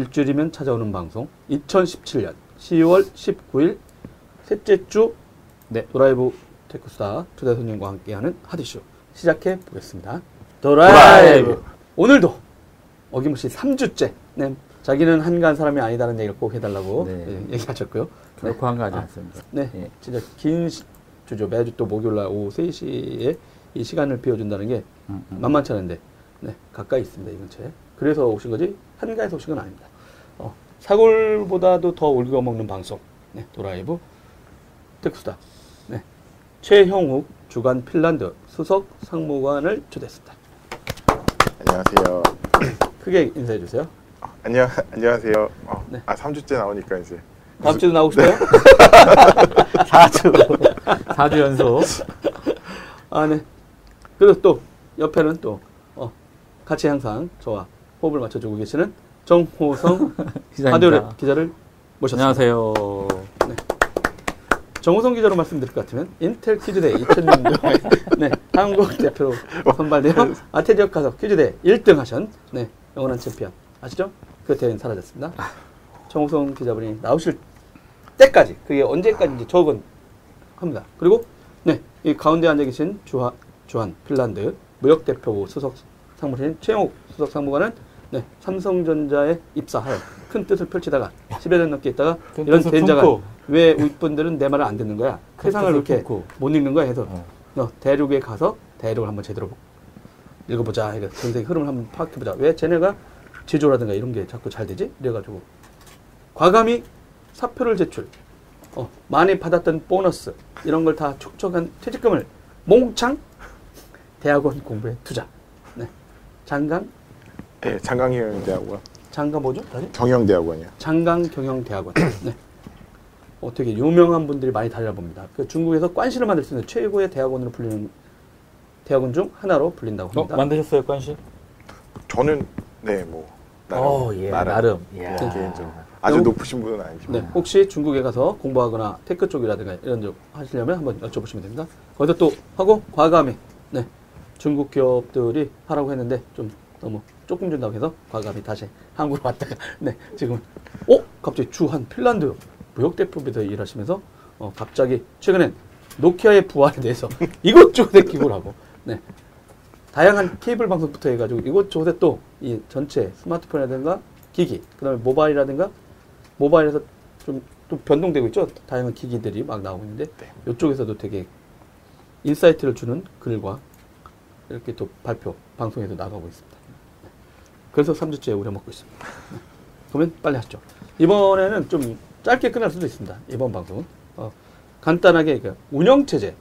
일주일이면 찾아오는 방송 2017년 10월 19일 셋째 주 네, 드라이브 테크스타 초대 손님과 함께하는 하디쇼 시작해 보겠습니다. 드라이브. 오늘도 어김없이 3주째 네, 자기는 한가한 사람이 아니다는 얘기를 꼭 해달라고 네. 예, 얘기하셨고요. 결코 한가하지 아, 않습니다. 네, 예. 진짜 긴 시- 주죠. 매주 또 목요일 날 오후 3시에 이 시간을 비워준다는 게 음, 음. 만만치 않은데 네, 가까이 있습니다. 이 근처에. 그래서 오신 거지 한가해서 오신 건 아닙니다. 어, 사골보다도 더 울겨 먹는 방송 네, 도라이브 테크스다. 네, 최형욱 주간 핀란드 수석 상무관을 초대했습니다. 안녕하세요. 크게 인사해 주세요. 안녕 안녕하세요. 어, 네. 아 3주째 나오니까 이제 다음 주도 나오고 싶어요? 4주. 4주 연속. 아, 네. 그리고 또 옆에는 또 어, 같이 항상 저와 호흡을 맞춰주고 계시는 정호성 기자입니다. 하디오 기자를 모셨습니다. 안녕하세요. 정호성 기자로 말씀드릴 것 같으면 인텔 퀴즈대 2006년도에 네, 한국 대표로 선발되어 아테디어 가서 퀴즈대 1등 하신 네, 영원한 챔피언 아시죠? 그 대회는 사라졌습니다. 정호성 기자분이 나오실 때까지 그게 언제까지인지 적은 합니다. 그리고 네, 이 가운데 앉아 계신 주한 핀란드 무역대표부 수석 상무신 최영욱 수석 상무관은 네, 삼성전자에 입사할 큰 뜻을 펼치다가 10여 년 넘게 있다가 큰 이런 품고. 왜 윗분들은 내 말을 안 듣는 거야? 큰 세상을 이렇게 품고. 못 읽는 거야 해서 어. 너 대륙에 가서 대륙을 한번 제대로 읽어보자. 이거 전 세계 흐름을 한번 파악해보자. 왜 쟤네가 제조라든가 이런 게 자꾸 잘 되지? 이래가지고 과감히 사표를 제출, 어, 많이 받았던 보너스 이런 걸 다 축적한 퇴직금을 몽창 대학원 공부에 투자. 네. 장강 예, 장강경영대학원 장강 뭐죠? 다시? 경영대학원이요. 장강 경영대학원. 네. 어, 되게 유명한 분들이 많이 달려봅니다. 그 중국에서 관시를 만들 수 있는 최고의 대학원으로 불리는 대학원 중 하나로 불린다고 어, 합니다. 만드셨어요, 관시? 저는 네뭐 어, 예, 나름. 이야. 개인적으로 아주 요- 높으신 분은 아니지만 네, 혹시 중국에 가서 공부하거나 tech 쪽이라든가 이런 쪽 하시려면 한번 여쭤보시면 됩니다. 거기서 또 하고 과감히 네, 중국 기업들이 하라고 했는데 좀 너무 조금 준다고 해서 과감히 다시 한국으로 왔다가 네, 지금 어 갑자기 주한 핀란드 무역 대표부에서 일하시면서 어 갑자기 최근엔 노키아의 부활에 대해서 이것저것에 기고를 하고 네. 다양한 케이블 방송부터 해가지고 이것저것에 또 이 전체 스마트폰이라든가 기기, 그 다음에 모바일이라든가 모바일에서 좀 또 변동되고 있죠. 다양한 기기들이 막 나오고 있는데 이쪽에서도 되게 insight를 주는 글과 이렇게 또 발표 방송에도 나가고 있습니다. 그래서 3주째 우려먹고 있습니다. 네. 그러면 빨리 하시죠. 이번에는 좀 짧게 끝날 수도 있습니다. 이번 방송은 어, 간단하게 그 운영체제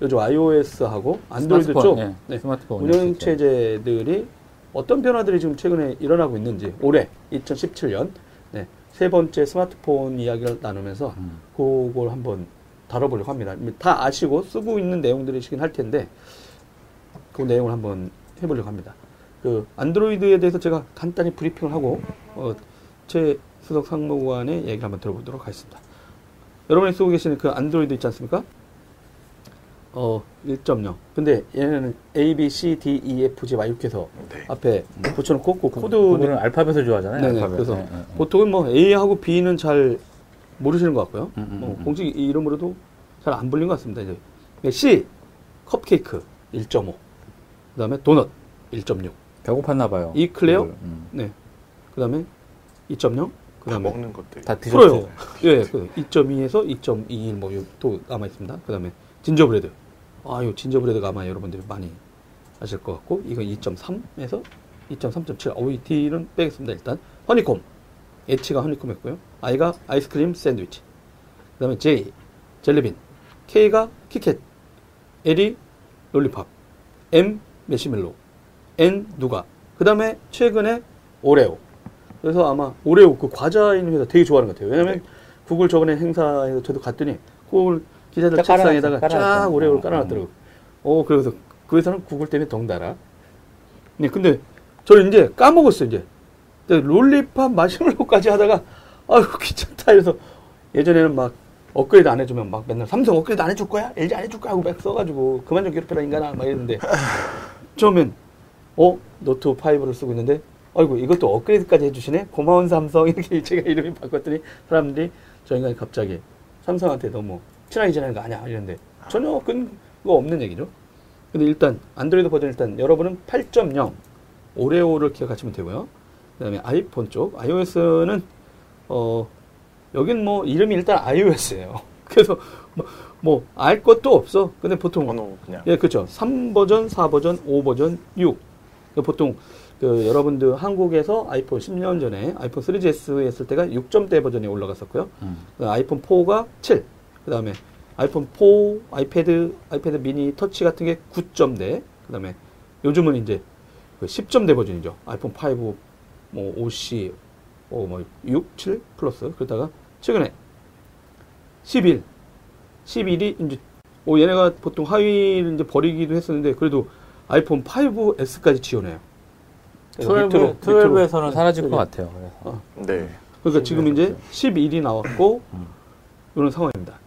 요즘 iOS하고 안드로이드 스마트폰, 쪽 예, 네, 스마트폰 운영체제들이 어떤 변화들이 지금 최근에 일어나고 있는지 올해 2017년 네, 세 번째 스마트폰 이야기를 나누면서 음. 그걸 한번 다뤄보려고 합니다. 다 아시고 쓰고 있는 내용들이시긴 할 텐데 그 내용을 한번 해보려고 합니다. 그 안드로이드에 대해서 제가 간단히 브리핑을 하고 어, 제 수석 상무관의 얘기를 한번 들어보도록 하겠습니다. 여러분이 쓰고 계시는 그 안드로이드 있지 않습니까? 어, 1.0. 근데 얘네는 A, B, C, D, E, F, G 막 이렇게 해서 네. 앞에 붙여놓고 그 코드 구글은 알파벳을 좋아하잖아요. 네네. 알파벳. 그래서 예, 예, 예. 보통은 뭐 A하고 B는 잘 모르시는 것 같고요. 음, 음, 뭐 음. 공식 이름으로도 잘 안 불린 것 같습니다. 이제 C Cupcake 1.5, 그다음에 도넛 1.6, 배고팠나 봐요. 이 clair? 그걸, 음. 네, 그다음에 2.0, 다 그다음에 먹는 것들. 다. 디저트. 예, 그 2.2에서 2.21 뭐또 남아 있습니다. 그다음에 Gingerbread. 아, 요 Gingerbread가 아마 여러분들이 많이 아실 것 같고 이거 2.3에서 2.3.7. 어, 이 D는 빼겠습니다. 일단 Honeycomb. H가 Honeycomb이었고요. I가 Ice Cream Sandwich. 그다음에 J 젤리빈. K가 키캣. L이 롤리팝. M 메시멜로. N 누가. 그 다음에 최근에 오레오. 그래서 아마 오레오 그 과자 있는 회사 되게 좋아하는 것 같아요. 왜냐면 구글 저번에 행사에서 저도 갔더니 구글 기자들 쫙 책상에다가 깔아놨죠. 쫙. 오레오를 어, 깔아놨더라고요. 어, 그래서 그 회사는 구글 때문에 덩달아. 네, 근데 저는 이제 까먹었어요, 이제. Lollipop 마시멜로까지 하다가 아유 귀찮다 이래서 예전에는 막 업그레이드 안 해주면 막 맨날 삼성 업그레이드 안 해줄 거야? LG 안 해줄 거야? 하고 막 써가지고 그만 좀 괴롭혀라 인간아 막 이랬는데 처음엔 어? 노트 5를 쓰고 있는데 아이고 이것도 업그레이드까지 해주시네. 고마운 삼성 이렇게 제가 이름이 바꿨더니 사람들이 저희가 갑자기 삼성한테 너무 친하게 지내는 거 아니야 이런데 전혀 근거 없는 얘기죠. 근데 일단 안드로이드 버전 일단 여러분은 8.0 오레오를 기억하시면 되고요. 그다음에 아이폰 쪽 iOS는 어 여긴 뭐 이름이 일단 iOS예요. 그래서 뭐알 것도 없어. 근데 보통 번호 그냥 예, 그렇죠. 3버전, 4버전, 5버전, 6. 그 보통 그 여러분들 한국에서 아이폰 10년 전에 아이폰 3GS 했을 때가 6점대 버전이 올라갔었고요. 음. 그 아이폰 4가 7. 그다음에 아이폰 4, 아이패드, 아이패드 미니 터치 같은 게 9점대. 그다음에 요즘은 이제 그 10점대 버전이죠. 아이폰 5, 뭐 5C, 어, 뭐 6, 7 플러스. 그러다가 최근에 11, 11이 이제 오 얘네가 보통 하위를 이제 버리기도 했었는데 그래도 아이폰 5S까지 지원해요. 그래서 12, 밑으로, 밑으로. 12에서는 사라질 것 네. 같아요. 그래서. 어. 네. 그러니까 지금 이제 11이 나왔고 음. 이런 상황입니다.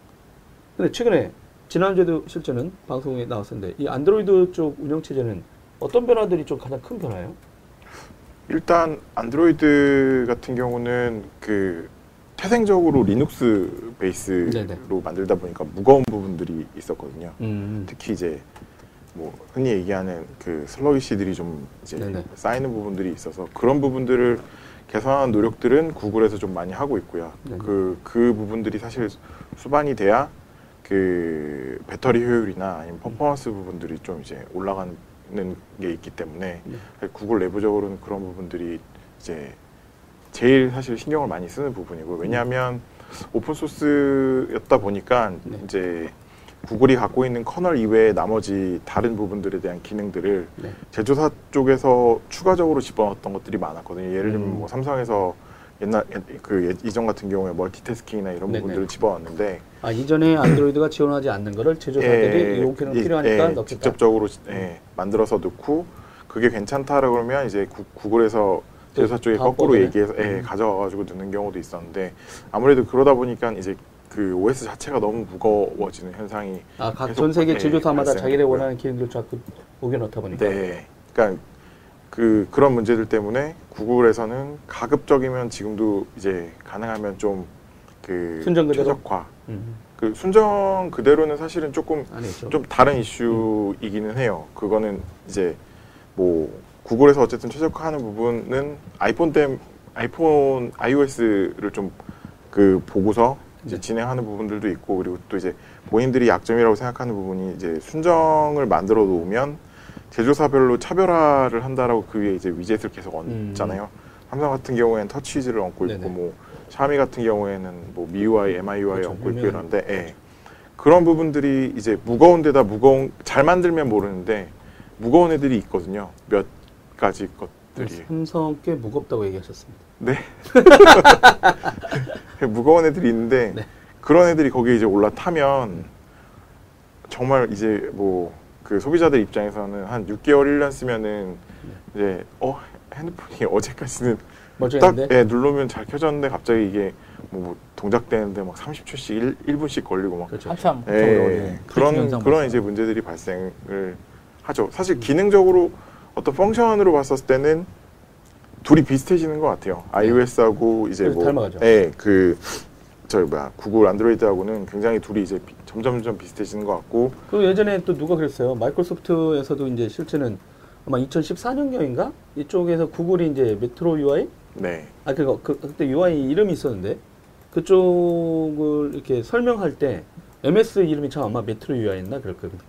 근데 최근에 지난주에도 실제는 방송에 나왔었는데 이 안드로이드 쪽 운영 체제는 어떤 변화들이 좀 가장 큰 변화예요? 일단 안드로이드 같은 경우는 그 태생적으로 리눅스 베이스로 네네. 만들다 보니까 무거운 부분들이 있었거든요. 음. 특히 이제 뭐 흔히 얘기하는 그 슬러기시들이 좀 이제 네네. 쌓이는 부분들이 있어서 그런 부분들을 개선하는 노력들은 구글에서 좀 많이 하고 있고요. 네네. 그, 그 부분들이 사실 수반이 돼야 그 배터리 효율이나 아니면 퍼포먼스 부분들이 좀 이제 올라가는 게 있기 때문에 네. 구글 내부적으로는 그런 부분들이 이제 제일 사실 신경을 많이 쓰는 부분이고 왜냐하면 open source였다 보니까 네. 이제 구글이 갖고 있는 kernel 이외에 나머지 다른 부분들에 대한 기능들을 네. 제조사 쪽에서 추가적으로 집어넣었던 것들이 많았거든요. 예를 들면 음. 뭐 삼성에서 옛날 그 예- 이전 같은 경우에 멀티태스킹이나 이런 네네. 부분들을 집어넣었는데 아 이전에 안드로이드가 지원하지 않는 거를 제조사들이 예, 이 기능 예, 필요하니까 예, 넣겠다. 직접적으로 예, 만들어서 넣고 그게 괜찮다라 그러면 이제 구, 구글에서 제조사 쪽에 거꾸로 버전에? 얘기해서 예, 음. 가져와가지고 넣는 경우도 있었는데 아무래도 그러다 보니까 이제 그 OS 자체가 너무 무거워지는 현상이 아, 각 계속, 전 세계 예, 제조사마다 자기네. 원하는 기능들 자꾸 녹여 넣다 보니까. 네. 그러니까 그 그런 문제들 때문에 구글에서는 가급적이면 지금도 이제 가능하면 좀그 순정 그대로? 최적화. 음, 그 순정 그대로는 사실은 조금 아니죠. 좀 다른 이슈이기는 해요. 그거는 이제 뭐 구글에서 어쨌든 최적화하는 부분은 아이폰 때 아이폰 iOS를 좀 그 보고서 이제 네. 진행하는 부분들도 있고 그리고 또 이제 본인들이 약점이라고 생각하는 부분이 이제 순정을 만들어 놓으면 제조사별로 차별화를 한다라고 그 위에 이제 위젯을 계속 얹잖아요. 삼성 같은 경우에는 터치위즈를 얹고 있고 음. 네네. 뭐 샤미 같은 경우에는 뭐 MIUI, MIUI 그렇죠. 얹고 있고. 이런데 예. 그런 부분들이 이제 무거운 데다 무거운 잘 만들면 모르는데 무거운 애들이 있거든요. 몇 가지 것 들이. 삼성 꽤 무겁다고 얘기하셨습니다. 네. 무거운 애들이 있는데 네. 그런 애들이 거기에 이제 올라타면 정말 이제 뭐 그 소비자들 입장에서는 한 6개월 1년 쓰면은 이제 어 핸드폰이 어제까지는 딱 예, 누르면 잘 켜졌는데 갑자기 이게 뭐 동작되는데 막 30초씩 1, 분씩 걸리고 막 그렇죠. 한참 예, 어려워요. 그런 그런. 이제 문제들이 발생을 하죠. 사실 기능적으로 어떤 펑션으로 봤었을 때는 둘이 비슷해지는 것 같아요. iOS하고 이제 뭐, 닮아가죠. 예, 그 저 뭐야 구글 안드로이드하고는 굉장히 둘이 이제 비- 점점점 비슷해지는 것 같고, 그리고 예전에 또 누가 그랬어요. 마이크로소프트에서도 이제 실제는 아마 2014년경인가 이쪽에서 구글이 이제 메트로 UI 네, 아 그거 그 그때 UI 이름이 있었는데 그쪽을 이렇게 설명할 때 MS 이름이 참 아마 메트로 UI였나 그랬거든요.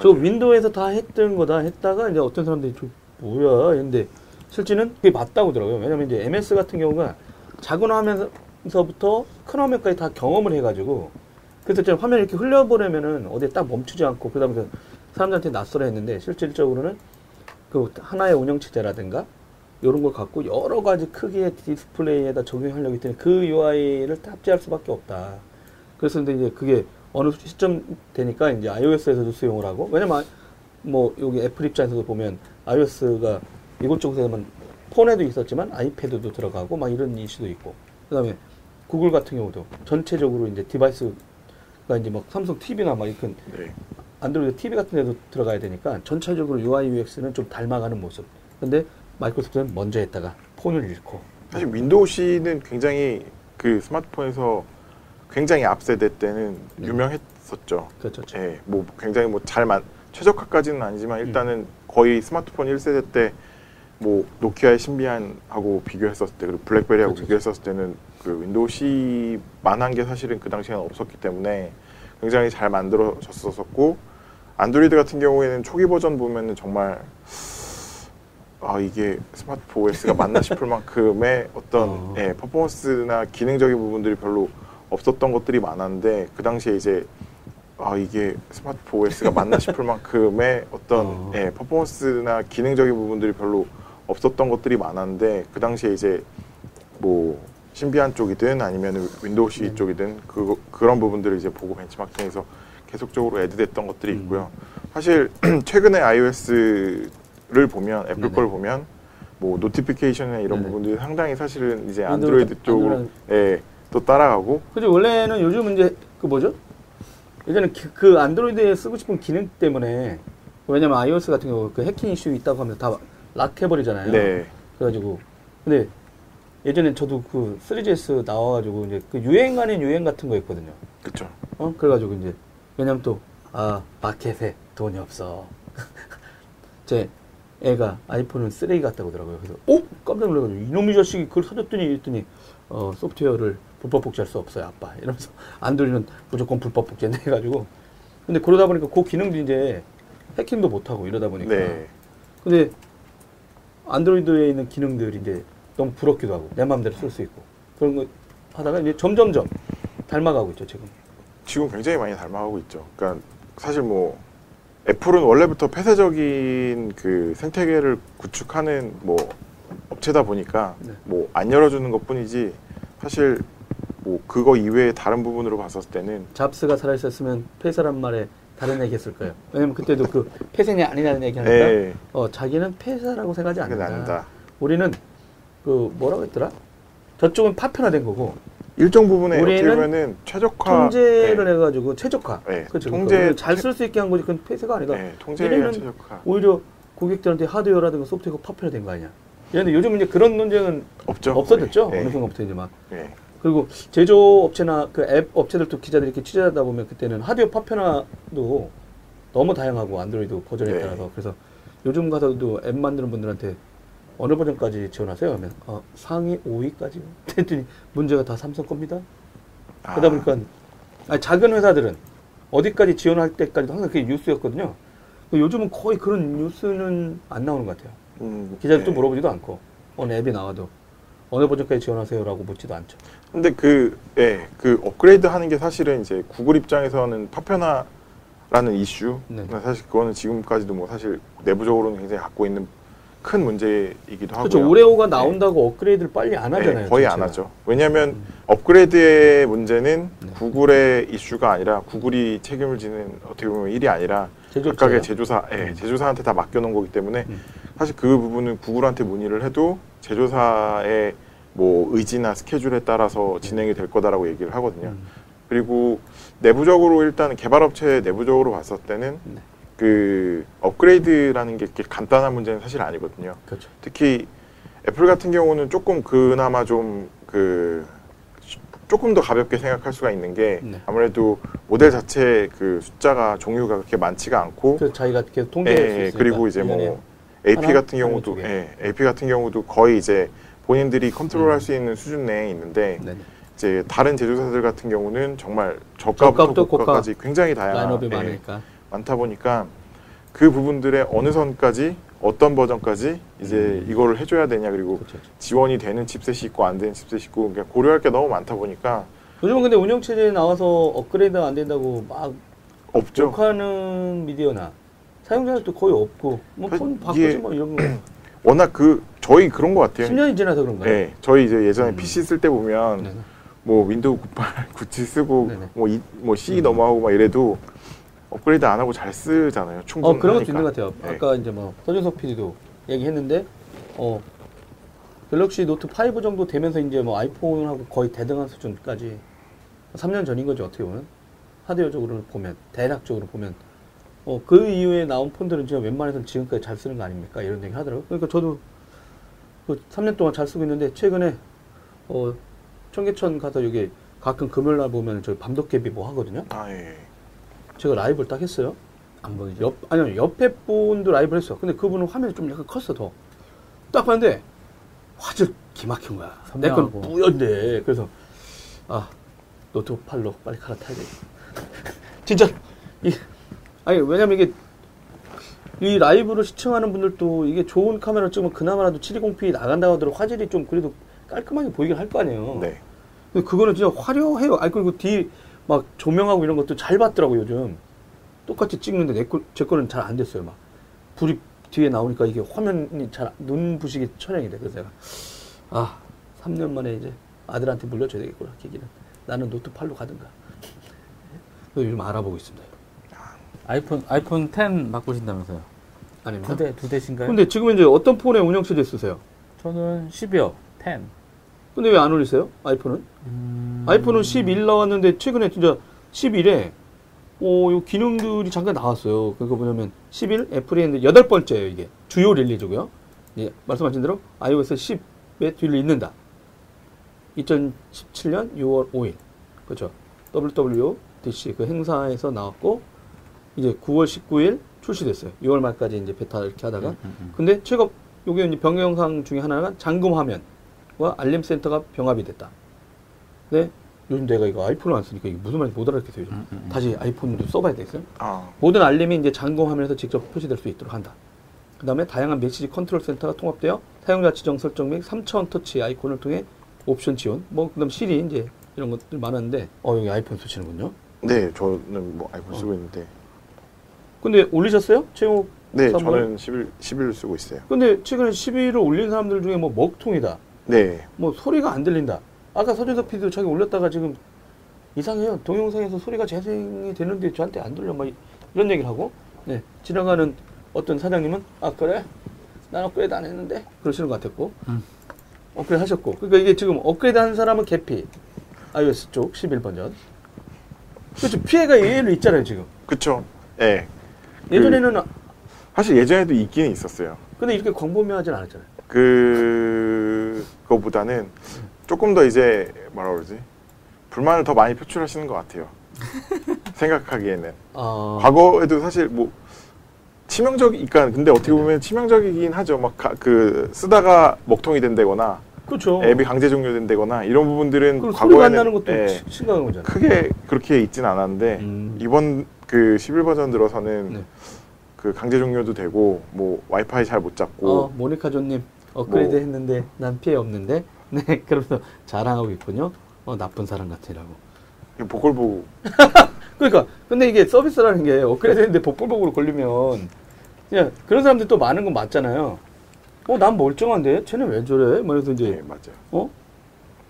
저. 윈도우에서 다 했던 거다 했다가 이제 어떤 사람들이 좀 뭐야 근데 실제는 그게 맞다고 하더라고요. 왜냐면 이제 MS 같은 경우가 작은 화면서부터 큰 화면까지 다 경험을 해가지고 그래서 이제 화면 이렇게 흘려보내면은 어디에 딱 멈추지 않고 그다음에 그 사람들한테 낯설어 했는데 실질적으로는 그 하나의 운영체제라든가 이런 걸 갖고 여러 가지 크기의 디스플레이에다 적용하려고 했더니 그 UI를 탑재할 수밖에 없다. 그래서 근데 이제 그게 어느 시점 되니까 이제 iOS에서도 수용을 하고 왜냐면 아- 뭐 여기 애플 입장에서도 보면 iOS가 이곳저곳에만 폰에도 있었지만 아이패드도 들어가고 막 이런 이슈도 있고 그다음에 구글 같은 경우도 전체적으로 이제 device가 이제 막 삼성 TV나 막 이렇게 네, 안드로이드 TV 같은 데도 들어가야 되니까 전체적으로 UI UX는 좀 닮아가는 모습. 근데 마이크로소프트는 먼저 했다가 폰을 잃고 사실 윈도우 CE는 굉장히 그 스마트폰에서 굉장히 앞세대 때는 네. 유명했었죠. 그렇죠. 예, 뭐 굉장히 뭐 잘만 최적화까지는 아니지만 일단은 거의 스마트폰 1세대 때 뭐 노키아의 심비안하고 비교했었을 때 그리고 블랙베리하고 그렇죠. 비교했었을 때는 그 윈도우 CE만한 게 사실은 그 당시에는 없었기 때문에 굉장히 잘 만들어졌었고 안드로이드 같은 경우에는 초기 버전 보면은 정말 아 이게 스마트폰 OS가 맞나 싶을 만큼의 어떤 어. 예, 퍼포먼스나 기능적인 부분들이 별로 없었던 것들이 많았는데 그 당시에 이제 아 이게 스마트폰 OS가 맞나 싶을 만큼의 어떤 어. 예, 퍼포먼스나 기능적인 부분들이 별로 없었던 것들이 많았는데 그 당시에 이제 뭐 심비안 쪽이든 아니면 윈도우 CE 네. 쪽이든 그 그런 부분들을 이제 보고 벤치마킹해서 계속적으로 add됐던 것들이 음. 있고요. 사실 최근에 iOS를 보면 애플 네네. 걸 보면 뭐 notification이나 이런 네네. 부분들이 상당히 사실은 이제 안드로이드 다- 쪽으로. 예, 또 따라가고 그죠 원래는 요즘 이제 그 뭐죠? 예전에 기- 그 안드로이드에 쓰고 싶은 기능 때문에 왜냐면 iOS 같은 경우 그 해킹 이슈 있다고 하면 다 락해버리잖아요. 네. 그래가지고 근데 예전에 저도 그 3GS 나와가지고 이제 그 유행 아닌 유행 같은 거 있거든요. 그렇죠. 어 그래가지고 이제 왜냐면 또 아 마켓에 돈이 없어. 제 애가 아이폰은 쓰레기 같다고 하더라고요. 그래서 오 깜짝 놀라가지고 이놈의 자식이 그걸 사줬더니 이랬더니 어 소프트웨어를 불법 복제할 수 없어요 아빠 이러면서 안드로이드는 무조건 불법 복제한다 해가지고 근데 그러다 보니까 그 기능도 이제 해킹도 못하고 이러다 보니까 네. 근데 안드로이드에 있는 기능들이 이제 너무 부럽기도 하고 내 마음대로 쓸 수 있고 그런 거 하다가 이제 점점점 닮아가고 있죠 지금. 지금 굉장히 많이 닮아가고 있죠. 그러니까 사실 뭐 애플은 원래부터 폐쇄적인 그 생태계를 구축하는 뭐 업체다 보니까 네. 뭐안 열어주는 것뿐이지 사실 뭐 그거 이외의 다른 부분으로 봤었을 때는 잡스가 살아있었으면 폐쇄란 말에 다른 얘기 했을 거예요. 왜냐면 그때도 그 폐쇄냐 아니냐는 얘기 하니까 네, 어, 자기는 폐쇄라고 생각하지 않는다. 아니다. 우리는 그 뭐라고 했더라? 저쪽은 파편화된 거고 일정 부분에 우리는 보면은 최적화 통제를 네, 해가지고 최적화. 네, 그렇죠. 통제- 잘 쓸 수 있게 한 거지 그건 폐쇄가 아니다. 네, 얘네는 최적화 오히려 고객들한테 하드웨어라든가 소프트웨어가 파편화된 거 아니야. 그런데 요즘 이제 그런 논쟁은 없죠. 없어졌죠. 네, 어느 순간부터 이제 막. 네. 그리고 제조업체나 그 앱 업체들도 기자들이 이렇게 취재하다 보면 그때는 하드웨어 파편화도 너무 다양하고 안드로이드 버전에 네. 따라서 그래서 요즘 가서도 앱 만드는 분들한테 어느 버전까지 지원하세요? 하면 어, 상위 5위까지 했더니 문제가 다 삼성 겁니다. 그러다 아, 보니까 아니, 작은 회사들은 어디까지 지원할 때까지도 항상 그게 뉴스였거든요. 요즘은 거의 그런 뉴스는 안 나오는 것 같아요. 음, 기자들도 네. 물어보지도 않고 어느 앱이 나와도 어느 버전까지 지원하세요라고 묻지도 않죠. 근데 그, 예, 그 업그레이드 하는 게 사실은 이제 구글 입장에서는 파편화라는 이슈. 네. 사실 그거는 지금까지도 뭐 사실 내부적으로는 굉장히 갖고 있는 큰 문제이기도 하고요. 그렇죠. 오레오가 네. 나온다고 업그레이드를 빨리 안 하잖아요. 네, 거의 안 전체가. 하죠. 왜냐하면 음. 업그레이드의 문제는 네. 구글의 이슈가 아니라 구글이 책임을 지는 어떻게 보면 일이 아니라 제조업체예요? 각각의 제조사, 예, 음. 제조사한테 다 맡겨놓은 거기 때문에 음. 사실 그 부분은 구글한테 문의를 해도 제조사의 뭐 의지나 스케줄에 따라서 진행이 될 거다라고 얘기를 하거든요. 음. 그리고 내부적으로 일단 개발업체 내부적으로 봤을 때는 네. 그 업그레이드라는 게 이렇게 간단한 문제는 사실 아니거든요. 그렇죠. 특히 애플 같은 경우는 조금 그나마 좀 그 조금 더 가볍게 생각할 수가 있는 게 네. 아무래도 모델 자체 그 숫자가 종류가 그렇게 많지가 않고 그래서 자기가 계속 통제할 수 예, 있으니까. 그리고 이제 뭐 AP 하나? 같은 경우도? 예, AP 같은 경우도 거의 이제 본인들이 컨트롤할 음. 수 있는 수준 내에 있는데 네네. 이제 다른 제조사들 같은 경우는 정말 저가부터 고가까지 굉장히 다양한 예, 많으니까. 많다 보니까 그 부분들의 어느 선까지 어떤 버전까지 이제 음. 이거를 해줘야 되냐 그리고 그렇죠. 지원이 되는 chipset이 있고 안 되는 chipset이 있고 그러니까 고려할 게 너무 많다 보니까 요즘은 근데 운영체제에 나와서 업그레이드가 안 된다고 막 없죠. 욕하는 미디어나 사용자들도 거의 없고 뭐 폰 바꾸지 뭐 이런 거 워낙 그 저희 그런 것 같아요. 10년이 지나서 그런가요? 네, 저희 이제 예전에 음. PC 쓸 때 보면 네네. 뭐 윈도우 98, 97 쓰고 네네. 뭐, 이, 뭐 C 음. 넘어가고 막 이래도 업그레이드 안 하고 잘 쓰잖아요. 충분히. 어 그런 것도 있는 것 같아요. 네. 아까 이제 뭐 서준석 PD도 얘기했는데 어 갤럭시 노트 5 정도 되면서 이제 뭐 아이폰하고 거의 대등한 수준까지 3년 전인 거죠 어떻게 보면 하드웨어적으로 보면 대략적으로 보면 어 그 이후에 나온 폰들은 진짜 웬만해서는 지금까지 잘 쓰는 거 아닙니까 이런 얘기 하더라고요. 그러니까 저도 그 3년 동안 잘 쓰고 있는데 최근에 어 청계천 가서 여기 가끔 금요일 날 보면 저희 밤도깨비 뭐 하거든요. 아 예. 제가 라이브를 딱 했어요. 안 보이지? 옆 아니요 옆에 분도 라이브를 했어. 근데 그분은 화면이 좀 약간 컸어 더. 딱 봤는데 화질 기막힌 거야. 내 건. 뿌연데 그래서 아 노트 8로 빨리 갈아타야 돼. 진짜 이 아니 왜냐면 이게 이 라이브를 시청하는 분들도 이게 좋은 카메라 찍으면 그나마라도 720p 나간다고 하더라도 화질이 좀 그래도 깔끔하게 보이긴 할 거 아니에요. 네. 근데 그거는 진짜 화려해요. 아니 그리고 뒤 막 조명하고 이런 것도 잘 봤더라고 요즘. 똑같이 찍는데 내 거, 제 거는 잘 안 됐어요. 막 불이 뒤에 나오니까 이게 화면이 잘 눈부시게 촬영이 돼. 그래서 제가 아 3년 만에 이제 아들한테 물려줘야 되겠구나 기기는. 나는 노트 8로 가든가. 그래서 요즘 알아보고 있습니다. 아이폰 아이폰 10 바꾸신다면서요? 아닙니다. 두 대 두 대신가요? 근데 지금 이제 어떤 폰의 운영 체제 쓰세요? 저는 10이요. 10. 근데 왜 안 올리세요? 아이폰은? 음... 아이폰은 11 나왔는데 최근에 진짜 11에 어, 요 기능들이 잠깐 나왔어요. 그거 뭐냐면 11 애플이 했는데 여덟 번째예요, 이게. 주요 릴리즈고요. 예, 말씀하신 대로 iOS 10에 뒤를 잇는다. 2017년 6월 5일. 그렇죠. WWDC 그 행사에서 나왔고 이제 9월 19일 출시됐어요. 6월 말까지 이제 베타 이렇게 하다가 근데 최근 요게 이제 변경 영상 중에 하나가 잠금 화면과 알림 센터가 병합이 됐다. 근데 요즘 내가 이거 아이폰을 안 쓰니까 이게 무슨 말인지 못 알아듣겠어요. 요즘. 음, 음, 음. 다시 아이폰도 써봐야 되겠어요. 아 모든 알림이 이제 잠금 화면에서 직접 표시될 수 있도록 한다. 그 다음에 다양한 메시지 컨트롤 센터가 통합되어 사용자 지정 설정 및 3차원 터치 아이콘을 통해 옵션 지원, 뭐, 그 다음 시리 이제 이런 것들 많았는데, 어, 여기 아이폰 쓰시는군요. 네, 저는 뭐 아이폰 쓰고 있는데. 근데 올리셨어요? 최고 네? 저는 11 11 쓰고 있어요. 근데 최근에 12를 올린 사람들 중에 뭐 먹통이다. 네. 뭐 소리가 안 들린다. 아까 서준석 PD도 자기 올렸다가 지금 이상해요. 동영상에서 소리가 재생이 되는데 저한테 안 들려. 막 이런 얘기를 하고, 네. 지나가는 어떤 사장님은, 아, 그래? 난 업그레이드 안 했는데? 그러시는 것 같았고, 음. 업그레이드 하셨고. 그러니까 이게 지금 업그레이드 한 사람은 개피. iOS 쪽 11버전. 그렇죠. 피해가 예외로 있잖아요, 지금. 그쵸. 예. 예전에는, 사실 예전에도 있기는 있었어요. 근데 이렇게 광범위하진 않았잖아요. 그, 그거보다는 조금 더 이제, 뭐라 그러지? 불만을 더 많이 표출하시는 것 같아요. 생각하기에는. 아, 과거에도 사실 뭐, 치명적이니까, 근데 어떻게 보면 치명적이긴 하죠. 막, 가- 그, 쓰다가 먹통이 된다거나, 그렇죠. 앱이 강제 종료된다거나, 이런 부분들은 과거에는 것도 예, 시- 심각한 거잖아요. 크게 그렇게 있진 않았는데, 음. 이번 그 11버전 들어서는 네. 그 강제 종료도 되고 뭐 와이파이 잘 못 잡고 어, 모니카조님 업그레이드 뭐. 했는데 난 피해 없는데 네 그러면서 자랑하고 있군요. 어 나쁜 사람 같으라고. 보컬 보고 그러니까 근데 이게 서비스라는 게 업그레이드 했는데 복불복으로 걸리면 그냥 그런 사람들 또 많은 건 맞잖아요. 어 난 멀쩡한데 쟤는 왜 저래? 뭐 이래서 네 이제 맞아요. 어?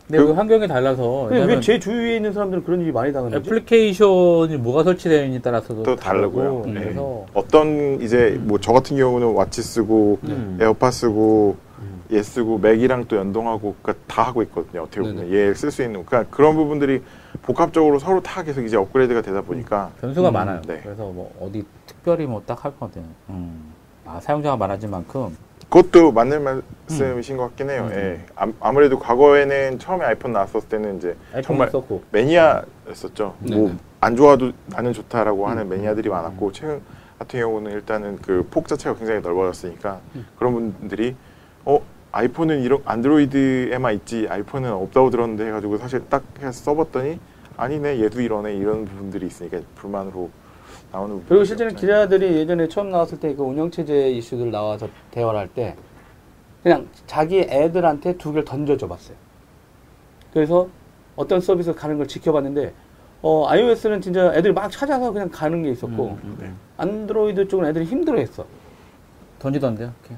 근데 그, 그- 환경이 달라서 근데 왜냐면 왜제 주위에 있는 사람들은 그런 일이 많이 당하는지? 애플리케이션이 뭐가 설치되어 있느냐에 따라서도 또 다르고요. 다르고, 네. 그래서 어떤 이제 뭐 저 같은 경우는 Watch 쓰고 음. 에어팟 쓰고 음. 얘 쓰고 맥이랑 또 연동하고 그러니까 다 하고 있거든요. 어떻게 보면. 얘 쓸 수 있는 그러니까 그런 부분들이 복합적으로 서로 다 계속 이제 업그레이드가 되다 보니까 변수가 음, 많아요. 네. 그래서 뭐 어디 특별히 뭐 딱할것 같아요. 음. 아, 사용자가 많아진 만큼 그것도 맞는 말씀이신 것 같긴 해요. 음. 예. 아, 아무래도 과거에는 처음에 아이폰 나왔었을 때는 이제 아이폰 정말 썼고 매니아였었죠. 네네. 뭐 안 좋아도 나는 좋다라고 하는 음. 매니아들이 많았고 최근 같은 경우는 일단은 그 폭 자체가 굉장히 넓어졌으니까 그런 분들이 어 아이폰은 이런 안드로이드에만 있지 아이폰은 없다고 들었는데 해가지고 사실 딱 해서 써봤더니 아니네 얘도 이러네 이런 부분들이 있으니까 불만으로 나오는. 그리고 실제는 기자들이 예전에 처음 나왔을 때 그 운영체제 이슈들 나와서 대화를 할 때 그냥 자기 애들한테 두 개를 던져줘 봤어요. 그래서 어떤 서비스 가는 걸 지켜봤는데 어, iOS는 진짜 애들이 막 찾아서 그냥 가는 게 있었고 음, 음, 네. 안드로이드 쪽은 애들이 힘들어했어. 던지던데요. 이렇게.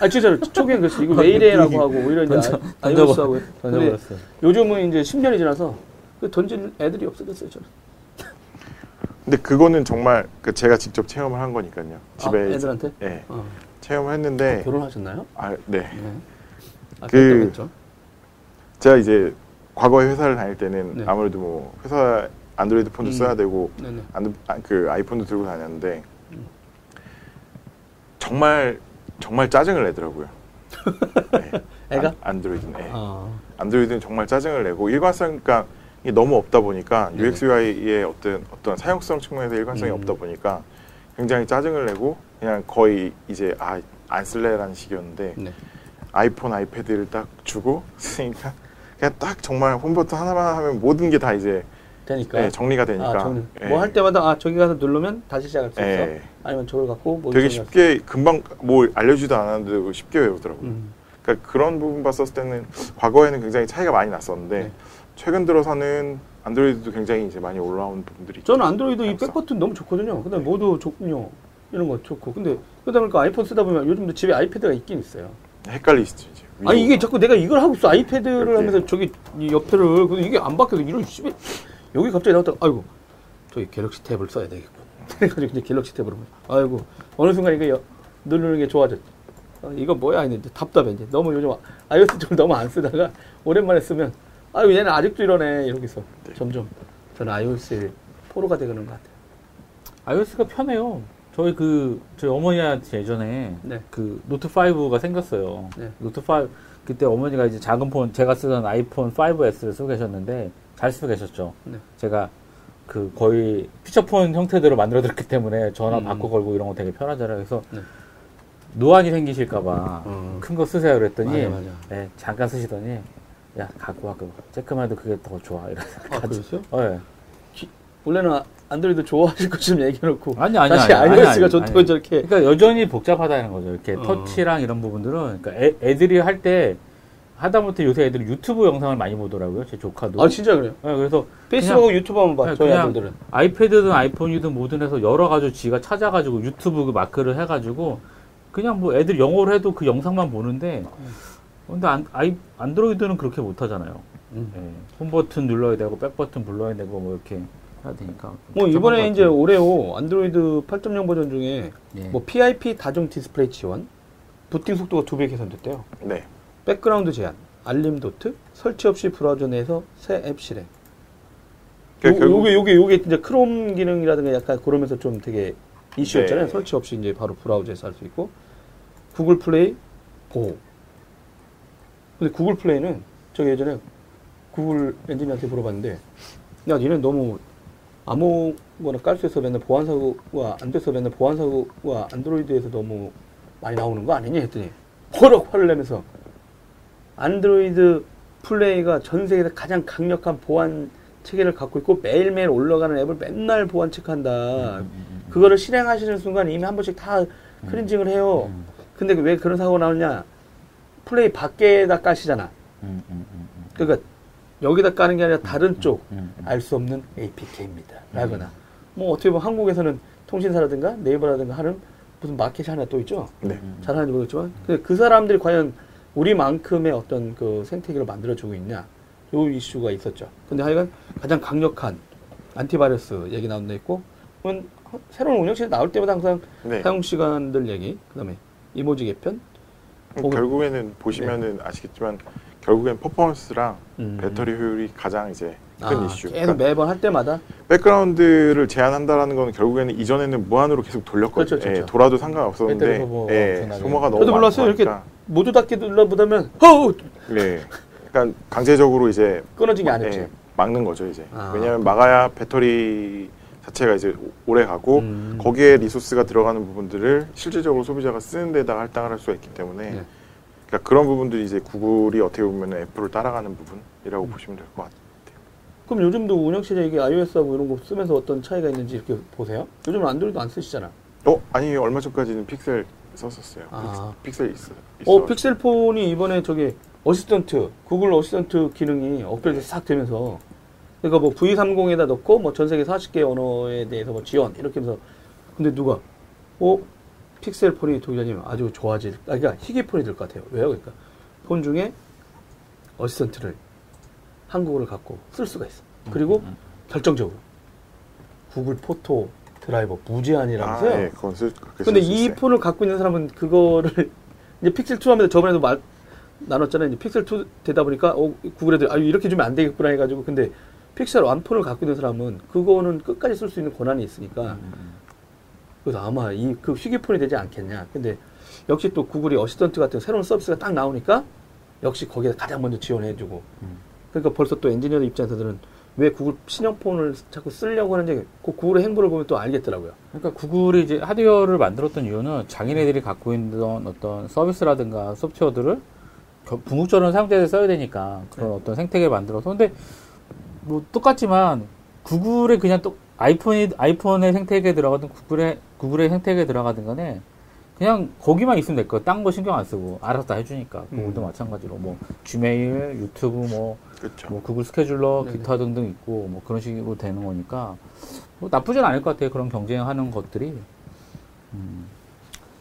아 진짜로 초기엔 그랬어. 이거 왜 이래라고 하고 오히려 이제 던져- 아- 던져버- iOS하고 근데 던져버렸어요. 요즘은 이제 10년이 지나서 그 던질 애들이 없어졌어요. 저는. 근데 그거는 정말 그 제가 직접 체험을 한 거니까요. 집에 아, 애들한테 예 어. 체험을 했는데 결혼하셨나요? 아 네. 네. 아, 그-. 제가 이제 과거에 회사를 다닐 때는 네. 아무래도 뭐 회사 안드로이드 폰도 음. 써야 되고 네네. 안, 아, 그 아이폰도 들고 다녔는데 정말 정말 짜증을 내더라고요. 네. 애가? 안, 안드로이드는 애. 아, 안드로이드는 정말 짜증을 내고 일관성이 너무 없다 보니까 네. UX UI의 어떤 어떤 사용성 측면에서 일관성이 음. 없다 보니까 굉장히 짜증을 내고 그냥 거의 이제 아 안 쓸래라는 식이었는데 네. 아이폰 아이패드를 딱 주고 쓰니까 그냥 딱 정말 홈 버튼 하나만 하면 모든 게 다 이제 되니까. 네, 정리가 되니까 아, 예. 뭐할 때마다 아 저기 가서 누르면 다시 시작할 수 있어. 예. 아니면 저걸 갖고 뭐 되게 쉽게 금방 뭐 알려주지도 않았는데 쉽게 외우더라고요. 음. 그러니까 그런 부분 봤었을 때는 과거에는 굉장히 차이가 많이 났었는데 네. 최근 들어서는 안드로이드도 굉장히 이제 많이 올라온 부분들이 저는 안드로이드 이. 백버튼 너무 좋거든요. 근데 모두 좋군요. 이런 거 좋고. 근데 그러다 보니까 아이폰 쓰다 보면 요즘도 집에 아이패드가 있긴 있어요. 헷갈리시죠 이제. 아니 이게 자꾸 내가 이걸 하고 있어 아이패드를 이렇게. 하면서 저기 이 옆에를 근데 이게 안 바뀌어서 이런 집에 여기 갑자기 나왔다가 아이고 저기 갤럭시 탭을 써야 되겠군. 그래가지고 이제 갤럭시 탭으로 아이고 어느 순간 이게 여- 누르는 게 좋아졌. 아, 이거 뭐야 했는데 답답해 이제 너무 요즘 iOS 좀 너무 안 쓰다가 오랜만에 쓰면 아유 얘는 아직도 이러네 이러고서 네. 점점 저는 iOS의 포로가 되는 것 같아요. iOS가 편해요. 저희 그 저희 어머니한테 예전에 네. 그 노트 5가 생겼어요. 네. 노트 5 그때 어머니가 이제 작은 폰 제가 쓰던 아이폰 5S를 쓰고 계셨는데 잘 쓰고 계셨죠. 네. 제가 그 거의 피처폰 형태대로 만들어드렸기 때문에 전화 음. 바꿔 걸고 이런 거 되게 편하잖아요. 그래서 네. 노안이 생기실까봐 음. 큰거 쓰세요 그랬더니 맞아, 맞아. 네, 잠깐 쓰시더니 야 갖고 와 그거 쬐끄만 해도 그게 더 좋아 이래서 아 그랬어요? 어, 예. 원래는 아- 안드로이드 좋아하실 것처럼 얘기해놓고 아니 아니 다시 아니, 아니, iOS가 아니, 좋다고 아니. 저렇게 그러니까 여전히 복잡하다는 거죠. 이렇게 어. 터치랑 이런 부분들은 그러니까 애, 애들이 할 때 하다못해 요새 애들이 유튜브 영상을 많이 보더라고요. 제 조카도. 아 진짜 그래요? 네, 그래서 페이스북하고 유튜브 한번 봐 그냥- 저희 그냥 아들들은 아이패드든 아이폰이든 뭐든 해서 여러 가지 지가 찾아가지고 유튜브 그 마크를 해가지고 그냥 뭐 애들 영어로 해도 그 영상만 보는데 근데 안, 아이, 안드로이드는 그렇게 못하잖아요. 음. 예, 홈 버튼 눌러야 되고 백 버튼 불러야 되고 뭐 이렇게 해야 되니까. 뭐 이번에 것 이제. 오레오 안드로이드 8.0 버전 중에 예. 뭐 PIP 다중 디스플레이 지원, 부팅 속도가 두 배 개선됐대요. 네. 백그라운드 제한, 알림 도트, 설치 없이 브라우저 내에서 새 앱 실행. 요, 그러니까 결국 요게 요게 요게 이제 크롬 기능이라든가 약간 그러면서 좀 되게 이슈였잖아요. 네. 설치 없이 이제 바로 브라우저에서 할 수 있고 구글 플레이 보호. 근데 구글 플레이는 저 예전에 구글 엔지니어한테 물어봤는데 야 니는 너무 아무거나 깔 수 있어 맨날 보안 사고가 안 돼서 맨날 보안 사고가 안드로이드에서 너무 많이 나오는 거 아니니 했더니 호럭 화를 내면서 안드로이드 플레이가 전 세계에서 가장 강력한 보안 체계를 갖고 있고 매일매일 올라가는 앱을 맨날 보안 체크한다. 그거를 실행하시는 순간 이미 한 번씩 다 클렌징을 해요. 음, 근데 왜 그런 사고가 나오냐? 플레이 밖에다 까시잖아. 음, 음, 음, 음, 그러니까 여기다 까는 게 아니라 다른 쪽. 알 수 없는 APK입니다. 라거나 뭐 어떻게 보면 한국에서는 통신사라든가 네이버라든가 하는 무슨 마켓이 하나 또 있죠. 네. 음. 잘하는지 모르겠지만 그 사람들이 과연 우리만큼의 어떤 그 생태계를 만들어주고 있냐 요 이슈가 있었죠. 근데 하여간 가장 강력한 안티바이러스 얘기 나온다 있고 그건 새로운 운영체제 나올 때마다 항상 네. 사용 시간들 얘기 그다음에 이모지 개편 결국에는 보시면은 아시겠지만 결국엔 퍼포먼스랑 음. 배터리 효율이 가장 이제 큰 아, 이슈. 그러니까 매번 할 때마다 백그라운드를 제한한다는 건 결국에는 이전에는 무한으로 계속 돌렸거든요. 그렇죠, 그렇죠. 예, 돌아도 상관없었는데 소모가 예. 소모가 너무 저도 몰랐어요. 이렇게 모두 닫기 눌러보다면 허우 네. 그러니까 강제적으로 이제 끊어진 게 아니었지. 예, 막는 거죠 이제. 아. 왜냐하면 막아야 배터리 자체가 이제 오래 가고 음. 거기에 resource가 들어가는 부분들을 실질적으로 소비자가 쓰는 데다가 할당을 할 수가 있기 때문에 네. 그러니까 그런 부분들이 이제 구글이 어떻게 보면 애플을 따라가는 부분이라고 음. 보시면 될 것 같아요. 그럼 요즘도 운영체제 이게 iOS하고 이런 거 쓰면서 어떤 차이가 있는지 이렇게 보세요? 요즘은 안드로이드 안 쓰시잖아. 어 아니 얼마 전까지는 픽셀 썼었어요. 아. 픽셀 있어. 어, 있어. 픽셀 폰이 이번에 저기 assistant, 구글 assistant 기능이 업그레이드 싹 되면서 그러니까 뭐 V30에다 넣고 뭐 전 세계 40개 언어에 대해서 뭐 지원 이렇게 하면서 근데 누가 어 픽셀폰이 도기자님 아주 좋아질 아 그러니까 희귀폰이 될 것 같아요. 왜요? 그러니까 폰 중에 어시스턴트를 한국어를 갖고 쓸 수가 있어. 그리고 음, 결정적으로 구글 포토 드라이버 무제한이라면서요. 아, 예, 그건 쓸, 그렇게 근데 이 있어요. 폰을 갖고 있는 사람은 그거를 이제 픽셀 2 하면서 저번에도 말 나눴잖아요. 이제 픽셀 2 되다 보니까 어, 구글 애들 아 이렇게 주면 안 되겠구나 해가지고 근데 픽셀 1 폰을 갖고 있는 사람은 그거는 끝까지 쓸 수 있는 권한이 있으니까 음, 그래서 아마 이그 희귀폰이 되지 않겠냐. 근데 역시 또 구글이 assistant 같은 새로운 서비스가 딱 나오니까 역시 거기에 가장 먼저 지원해주고 음. 그러니까 벌써 또 엔지니어 입장에서는 왜 구글 신형폰을 자꾸 쓰려고 하는지 그 구글의 행보를 보면 또 알겠더라고요. 그러니까 구글이 이제 하드웨어를 만들었던 이유는 자기네들이 갖고 있는 어떤 서비스라든가 소프트웨어들을 겨- 궁극적으로 사용자들이 써야 되니까 그런 어떤 생태계를 만들어서 근데 뭐 똑같지만 구글에 그냥 또 아이폰이 아이폰의 생태계에 들어가든 구글의 구글의 생태계에 들어가든 간에 그냥 거기만 있으면 될 거야. 딴 거 신경 안 쓰고 알아서 다 해주니까 구글도 마찬가지로 뭐 지메일, 유튜브 뭐 그렇죠. 뭐 구글 스케줄러, 네네. 기타 등등 있고 뭐 그런 식으로 되는 거니까 뭐 나쁘진 않을 것 같아요. 그런 경쟁하는 것들이.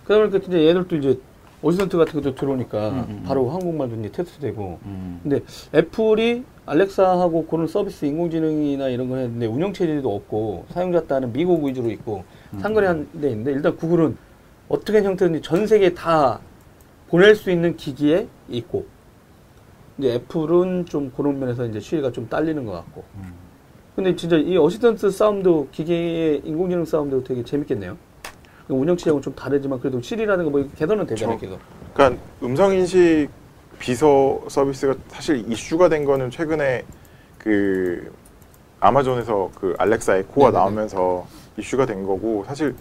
그러다 보니까 이제 얘들도 이제 assistant 같은 것도 들어오니까 음, 음, 바로 한국말도 이제 테스트되고. 음. 근데 애플이 알렉사하고 그런 서비스 인공지능이나 이런 거 했는데 운영 체제도 없고 사용자 따는 미국 위주로 있고 상거래 한 데 있는데 일단 구글은 어떻게 형태든지 전 세계에 다 보낼 수 있는 기기에 있고 이제 애플은 좀 그런 면에서 이제 시리가 좀 딸리는 것 같고. 근데 진짜 이 assistant 싸움도 기계의 인공지능 싸움도 되게 재밌겠네요. 운영 체제하고는 좀 다르지만 그래도 시리라는 거뭐 개선은 되잖아요, 저- 계속. 그러니까 음성 인식 비서 서비스가 사실 이슈가 된 거는 최근에 그 아마존에서 그 알렉사 에코가 네네네. 나오면서 이슈가 된 거고 사실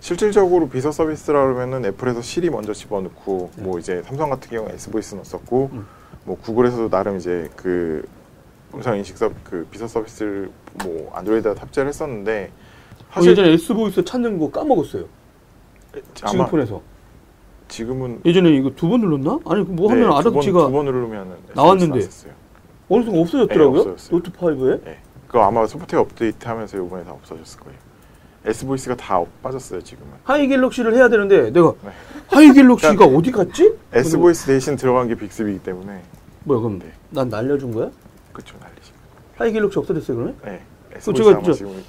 실질적으로 비서 서비스라 그러면은 애플에서 시리 먼저 집어넣고 뭐 이제 삼성 같은 경우는 S Voice 넣었었고 음. 뭐 구글에서도 나름 이제 그 음성 인식 서, 그 비서 서비스를 뭐 안드로이드에 탑재를 했었는데 어, 사실 예전에 S Voice 찾는 거 까먹었어요. 폰에서. 지금은 예전에 이거 두 번 눌렀나? 아니 뭐 네, 하면 두 알아서 번- 지가 두번 누르면은 나왔는데. 어느 순간 없어졌더라고요. 네. 노트 5에. 네. 그거 아마 소프트웨어 업데이트하면서 이번에 다 없어졌을 거예요. S Voice가 다 빠졌어요 지금은. Hi 갤럭시를 해야 되는데 내가 네. Hi 갤럭시가 어디 갔지? S Voice 대신 들어간 게 빅스비이기 때문에 뭐야 그럼 네. 난 날려준 거야? 그쵸 난리죠. Hi 갤럭시 없어졌어요 그러면? 네. S 그 Voice 아마 저- 지금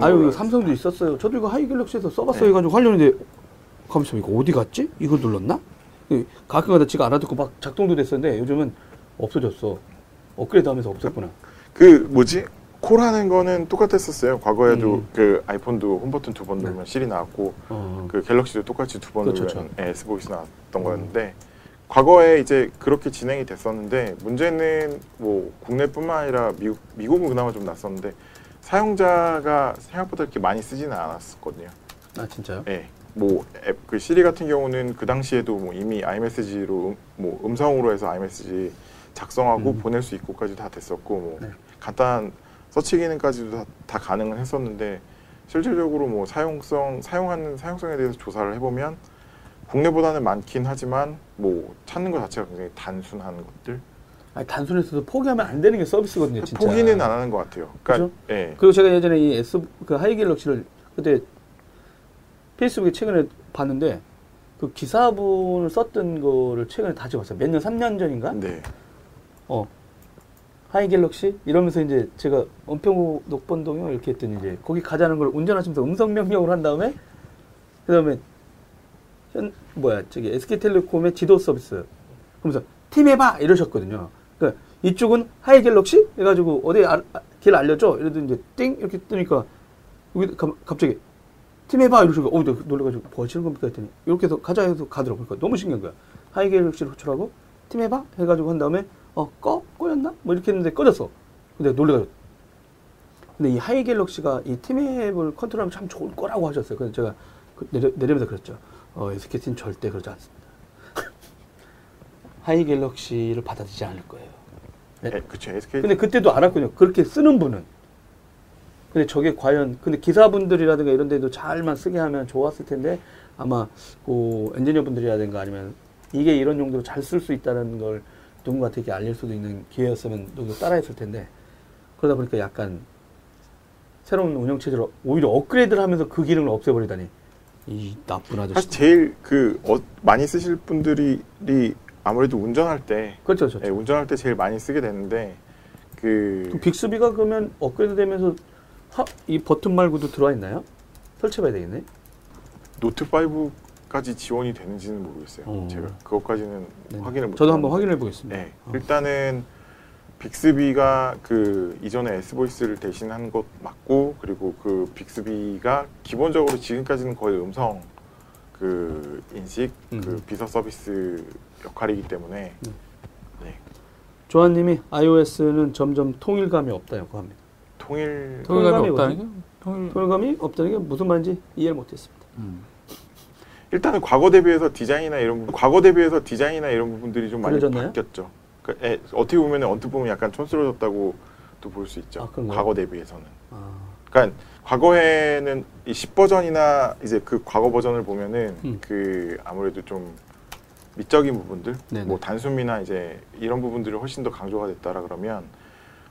아유 삼성도 있었어요. 저도 이거 Hi 갤럭시에서 써봤어요 네. 해가지고 하려는데 가만있어 이거 어디 갔지? 이걸 눌렀나? 그 가끔가다 지가 알아듣고 막 작동도 됐었는데 요즘은 없어졌어. 업그레이드하면서 없었구나. 그 뭐지? 콜하는 거는 똑같았었어요. 과거에도 음. 그 아이폰도 홈 버튼 두번 네. 누르면 시리 나왔고 어. 그 갤럭시도 똑같이 두번 그렇죠, 누르면 예, S Voice 나왔던 음. 거였는데 과거에 이제 그렇게 진행이 됐었는데 문제는 뭐 국내뿐만 아니라 미국 미국은 그나마 좀 났었는데 사용자가 생각보다 이렇게 많이 쓰지는 않았었거든요. 아 진짜요? 예. 뭐앱 그 시리 같은 경우는 그 당시에도 뭐 이미 아이메시지로 음, 뭐 음성으로 해서 아이메시지 작성하고 음. 보낼 수 있고까지 다 됐었고 뭐 네. 간단한 서치 기능까지도 다, 다 가능은 했었는데 실질적으로 뭐 사용성 사용하는 사용성에 대해서 조사를 해보면 국내보다는 많긴 하지만 뭐 찾는 것 자체가 굉장히 단순한 것들 아니 단순해서도 포기하면 안 되는 게 서비스거든요, 진짜. 포기는 안 하는 것 같아요. 그러니까 그죠? 예. 그리고 제가 예전에 이 S 그 Hi 갤럭시를 그때 페이스북에 최근에 봤는데 그 기사분을 썼던 거를 최근에 다시 봤어요. 몇 년, 3년 전인가? 네. 어. Hi 갤럭시? 이러면서 이제 제가 은평구 녹번동이요 이렇게 했더니 이제 거기 가자는 걸 운전하시면서 음성 명령을 한 다음에 그 다음에 현, 뭐야, 저기 SK텔레콤의 지도 서비스. 그러면서 T맵 해봐! 이러셨거든요. 그러니까 이쪽은 Hi 갤럭시? 해가지고 어디 아- 아, 길 알려줘? 이러더니 이제 띵! 이렇게 뜨니까 여기 가- 갑자기 T맵 해봐! 이러시고 어, 놀래가지고 뭐 하시는 겁니까? 했더니 이렇게 해서 가자 해서 가더라고요. 그러니까 너무 신기한 거야. Hi 갤럭시를 호출하고 T맵 해봐! 해가지고 한 다음에 어, 꺼? 꺼였나? 뭐 이렇게 했는데 꺼졌어. 근데 놀래가지고 근데 이 Hi 갤럭시가 이 T맵을 컨트롤하면 참 좋을 거라고 하셨어요. 그래서 제가 그 내려, 내리면서 그랬죠. 어, SKT는 절대 그러지 않습니다. Hi 갤럭시를 받아들이지 않을 거예요. 네. 예, 그쵸. SK 근데 그때도 알았거든요. 그렇게 쓰는 분은. 근데 저게 과연, 근데 기사분들이라든가 이런 데도 잘만 쓰게 하면 좋았을 텐데 아마 그 엔지니어 분들이라든가 아니면 이게 이런 용도로 잘 쓸 수 있다는 걸 누군가한테 알릴 수도 있는 기회였으면 누구 따라했을 텐데 그러다 보니까 약간 새로운 운영 체제로 오히려 업그레이드를 하면서 그 기능을 없애버리다니 이 나쁜 아저씨. 사실 제일 그 어, 많이 쓰실 분들이 이 아무래도 운전할 때 그렇죠, 그렇죠. 예, 운전할 때 제일 많이 쓰게 되는데 그 그 빅스비가 그러면 업그레이드 되면서 하- 이 버튼 말고도 들어와 있나요? 설치해봐야 되겠네. 노트 5까지 지원이 되는지는 모르겠어요. 어. 제가 그것까지는 네. 확인을 못. 저도 한번. 확인해 보겠습니다. 네, 어. 일단은 빅스비가 그 이전에 S 보이스를 대신한 것 맞고 그리고 그 빅스비가 기본적으로 지금까지는 거의 음성 그그 인식, 그 음. 비서 서비스 역할이기 때문에 음. 네. 조한님이 iOS는 점점 통일감이 없다고 합니다. 통일 통일감이 통일감이 없다는 게 통일. 통일감이 없다는 게 무슨 말인지 이해를 못했습니다. 음. 일단은 과거 대비해서 디자인이나 이런 부분, 과거 대비해서 디자인이나 이런 부분들이 좀 많이 그려졌나요? 바뀌었죠. 그, 예, 어떻게 보면 언뜻 보면 약간 촌스러워졌다고 또 볼 수 있죠. 아? 과거 대비해서는. 아, 그러니까 과거에는 이 10버전이나 이제 그 과거 버전을 보면은 음. 그 아무래도 좀 미적인 부분들, 네네. 뭐 단순미나 이제 이런 부분들이 훨씬 더 강조가 됐다라 그러면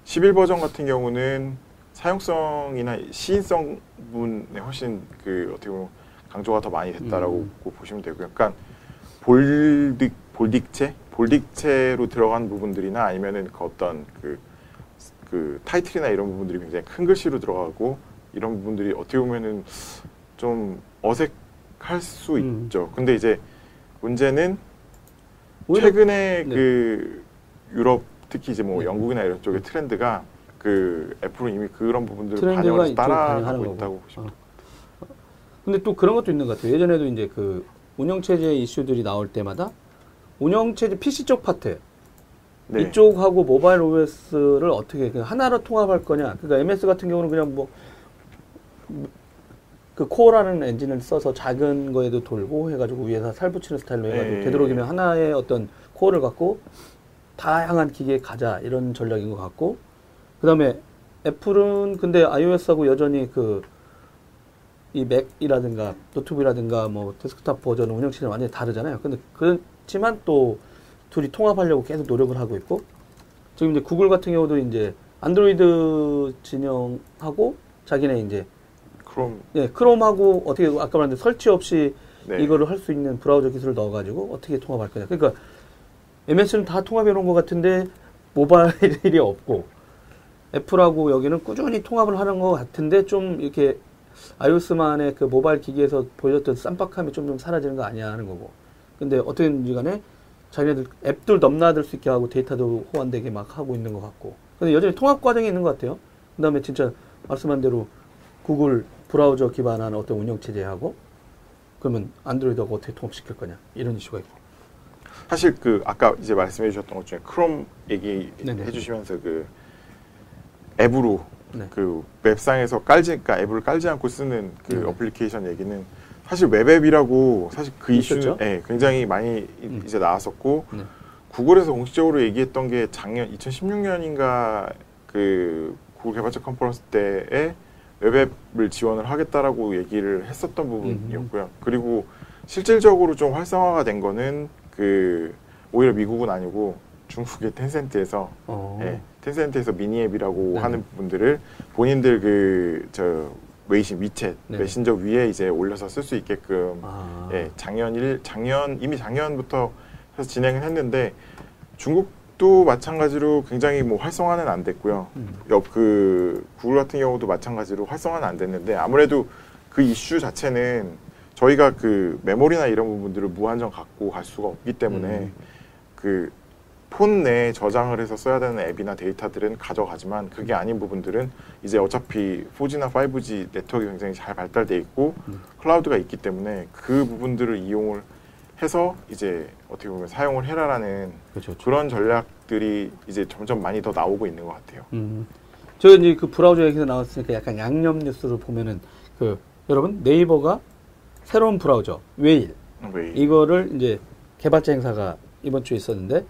11 버전 같은 경우는 사용성이나 시인성 부분에 훨씬 그 어떻게 보면 강조가 더 많이 됐다라고 음. 보시면 되고요. 그러니까 볼딕 볼딕체, 볼딕체로 들어간 부분들이나 아니면은 그 어떤 그, 그 타이틀이나 이런 부분들이 굉장히 큰 글씨로 들어가고 이런 부분들이 어떻게 보면은 좀 어색할 수 음. 있죠. 근데 이제 문제는 최근에 네. 그 유럽 특히 이제 뭐 네. 영국이나 이런 쪽의 트렌드가 그 애플은 이미 그런 부분들을 반영을 해서 따라가고. 있다고 보시면 어. 근데 또 그런 것도 있는 것 같아요. 예전에도 이제 그 운영체제 이슈들이 나올 때마다 운영체제 PC 쪽 파트 네. 이쪽하고 모바일 OS를 어떻게 하나로 통합할 거냐. 그러니까 MS 같은 경우는 그냥 뭐 그 코어라는 엔진을 써서 작은 거에도 돌고 해가지고 위에서 살 붙이는 스타일로 해가지고 네. 되도록이면 하나의 어떤 코어를 갖고 다양한 기계에 가자 이런 전략인 것 같고 그 다음에 애플은 근데 iOS하고 여전히 그 이 맥이라든가 노트북이라든가 뭐 데스크탑 버전 운영 체제는 완전히 다르잖아요. 근데 그렇지만 또 둘이 통합하려고 계속 노력을 하고 있고 지금 이제 구글 같은 경우도 이제 안드로이드 진영하고 자기네 이제 그럼 예, 크롬하고 어떻게 아까 말했는데 설치 없이 네. 이거를 할 수 있는 브라우저 기술을 넣어가지고 어떻게 통합할 거냐. 그러니까 MS는 다 통합해 놓은 것 같은데 모바일이 없고 애플하고 여기는 꾸준히 통합을 하는 것 같은데 좀 이렇게 iOS만의 그 모바일 기기에서 보여줬던 쌈박함이 좀 좀 사라지는 거 아니야 하는 거고. 근데 어떻게든지 간에 자기네들 앱들 넘나들 수 있게 하고 데이터도 호환되게 막 하고 있는 것 같고. 근데 여전히 통합 과정이 있는 것 같아요. 그 다음에 진짜 말씀한 대로 구글 브라우저 기반한 어떤 운영 체제하고 그러면 안드로이드하고 어떻게 통합시킬 거냐 이런 이슈가 있고. 사실 그 아까 이제 말씀해 주셨던 것 중에 크롬 얘기해 네네. 주시면서 그 앱으로 네. 그 웹상에서 깔지 그러니까 앱을 깔지 않고 쓰는 그 네네. 어플리케이션 얘기는 사실 웹앱이라고 사실 그 이슈는 있었죠? 예, 굉장히 많이 이- 음. 이제 나왔었고 네. 구글에서 공식적으로 얘기했던 게 작년 2016년인가 그 구글 개발자 컨퍼런스 때에 웹앱을 지원을 하겠다라고 얘기를 했었던 부분이었고요. 그리고 실질적으로 좀 활성화가 된 거는 그 오히려 미국은 아니고 중국의 텐센트에서 어. 예, 텐센트에서 미니 앱이라고 네. 하는 부분들을 본인들 그 저 웨이신 위챗 네. 메신저 위에 이제 올려서 쓸 수 있게끔 아. 예, 작년 일 작년 이미 작년부터 해서 진행을 했는데 중국 도 마찬가지로 굉장히 뭐 활성화는 안 됐고요. 음. 옆그 구글 같은 경우도 마찬가지로 활성화는 안 됐는데 아무래도 그 이슈 자체는 저희가 그 메모리나 이런 부분들을 무한정 갖고 갈 수가 없기 때문에 음. 그폰 내에 저장을 해서 써야 되는 앱이나 데이터들은 가져가지만 그게 아닌 부분들은 이제 어차피 4G나 5G 네트워크가 굉장히 잘 발달돼 있고 음. 클라우드가 있기 때문에 그 부분들을 이용을 해서 이제 어떻게 보면 사용을 해라라는 그렇죠. 그렇죠. 그런 전략들이 이제 점점 많이 더 나오고 있는 것 같아요. 음. 저 이제 그 브라우저 얘기가 나왔으니까 약간 양념 뉴스를 보면은 그 여러분 네이버가 새로운 브라우저 웨일 왜 이거를 이제 개발자 행사가 이번 주에 있었는데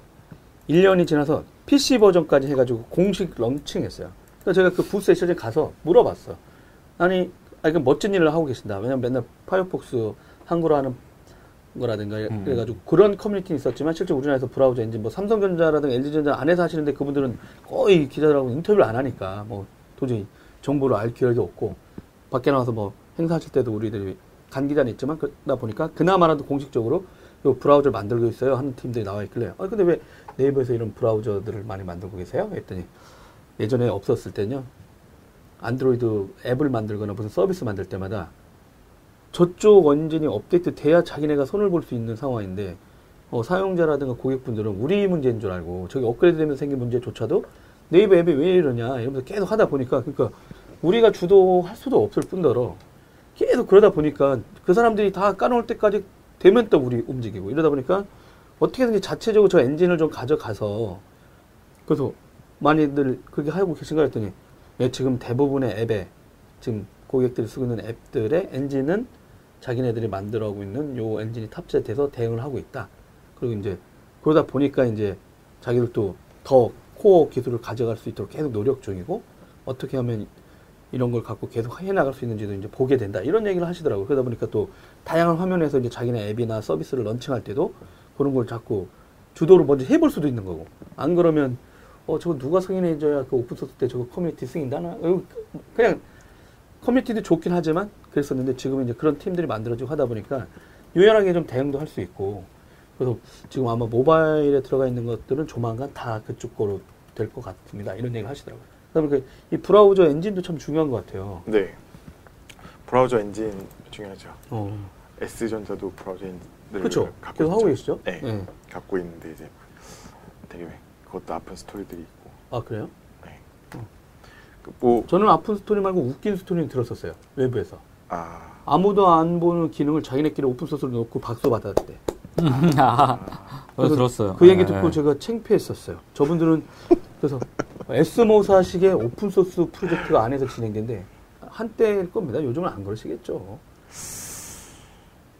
1년이 지나서 PC 버전까지 해가지고 공식 런칭했어요. 그래서 제가 그 부스에 실제 가서 물어봤어. 아니, 아니 그 멋진 일을 하고 계신다. 왜냐면 맨날 파이어폭스 한글로 하는 거라든가 음. 그래가지고 그런 커뮤니티는 있었지만 실제 우리나라에서 브라우저 엔진 뭐 삼성전자라든가 LG전자 안에서 하시는데 그분들은 거의 기자들하고 인터뷰를 안 하니까 뭐 도저히 정보를 알 기회도 없고 밖에 나와서 뭐 행사하실 때도 우리들이 간 기자는 있지만 그러다 보니까 그나마라도 공식적으로 요 브라우저를 만들고 있어요 하는 팀들이 나와 있길래 아 근데 왜 네이버에서 이런 브라우저들을 많이 만들고 계세요? 했더니 예전에 없었을 때는요 안드로이드 앱을 만들거나 무슨 서비스 만들 때마다 저쪽 원진이 업데이트 돼야 자기네가 손을 볼 수 있는 상황인데 어, 사용자라든가 고객분들은 우리 문제인 줄 알고 저기 업그레이드 되면서 생긴 문제조차도 네이버 앱이 왜 이러냐 이러면서 계속 하다 보니까 그러니까 우리가 주도할 수도 없을 뿐더러 계속 그러다 보니까 그 사람들이 다 까놓을 때까지 되면 또 우리 움직이고 이러다 보니까 어떻게든지 자체적으로 저 엔진을 좀 가져가서 그래서 많이들 그렇게 하고 계신가 했더니 예, 지금 대부분의 앱에 지금 고객들이 쓰고 있는 앱들의 엔진은 자기네들이 만들어오고 있는 요 엔진이 탑재돼서 대응을 하고 있다. 그리고 이제 그러다 보니까 이제 자기들도 더 코어 기술을 가져갈 수 있도록 계속 노력 중이고 어떻게 하면 이런 걸 갖고 계속 해나갈 수 있는지도 이제 보게 된다. 이런 얘기를 하시더라고요. 그러다 보니까 또 다양한 화면에서 이제 자기네 앱이나 서비스를 런칭할 때도 그런 걸 자꾸 주도를 먼저 해볼 수도 있는 거고. 안 그러면 어 저거 누가 승인해줘야 그 오픈소스 때 저거 커뮤니티 승인다나? 어, 그냥 커뮤니티도 좋긴 하지만 그랬었는데 지금은 이제 그런 팀들이 만들어지고 하다 보니까 유연하게 좀 대응도 할 수 있고 그래서 지금 아마 모바일에 들어가 있는 것들은 조만간 다 그쪽 거로 될 것 같습니다. 이런 얘기를 하시더라고요. 그다음에 그이 브라우저 엔진도 참 중요한 것 같아요. 네. 브라우저 엔진 중요하죠. 어. S전자도 브라우저 엔진을 그렇죠. 갖고 계속 하고 있죠. 계시죠? 네. 네. 갖고 있는데 이제 되게 그것도 아픈 스토리들이 있고. 아 그래요? 그 뭐, 저는 아픈 스토리 말고 웃긴 스토리는 들었었어요. 외부에서. 아, 아무도 안 보는 기능을 자기네끼리 오픈 소스로 넣고 박수 받았대. 아, 그거 그래서 들었어요. 그 얘기 네. 듣고 제가 창피했었어요. 저분들은 그래서 S모사식의 오픈 소스 프로젝트가 안에서 진행된데 한때일 겁니다. 요즘은 안 그러시겠죠.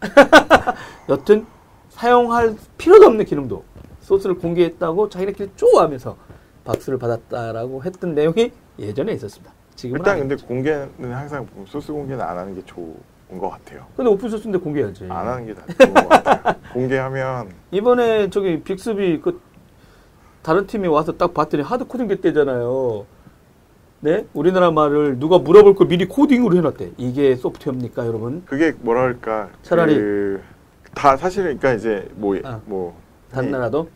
여튼 사용할 필요도 없는 기능도 소스를 공개했다고 자기네끼리 쪼하면서 박수를 받았다라고 했던 내용이 예전에 있었습니다. 지금은 일단. 근데 공개는 항상 소스 공개는 안 하는 게 좋은 것 같아요. 근데 오픈 소스인데 공개해야지. 안 하는 게다 좋은 것 같아요. 공개하면 이번에 저기 빅스비 그 다른 팀이 와서 딱 봤더니 하드 코딩 됐대잖아요. 네? 우리나라 말을 누가 물어볼 걸 미리 코딩으로 해놨대. 이게 소프트웨어입니까, 여러분? 그게 뭐랄까 차라리- 그, 다 사실은 그러니까 이제 뭐 아. 뭐 다른 이- 나라도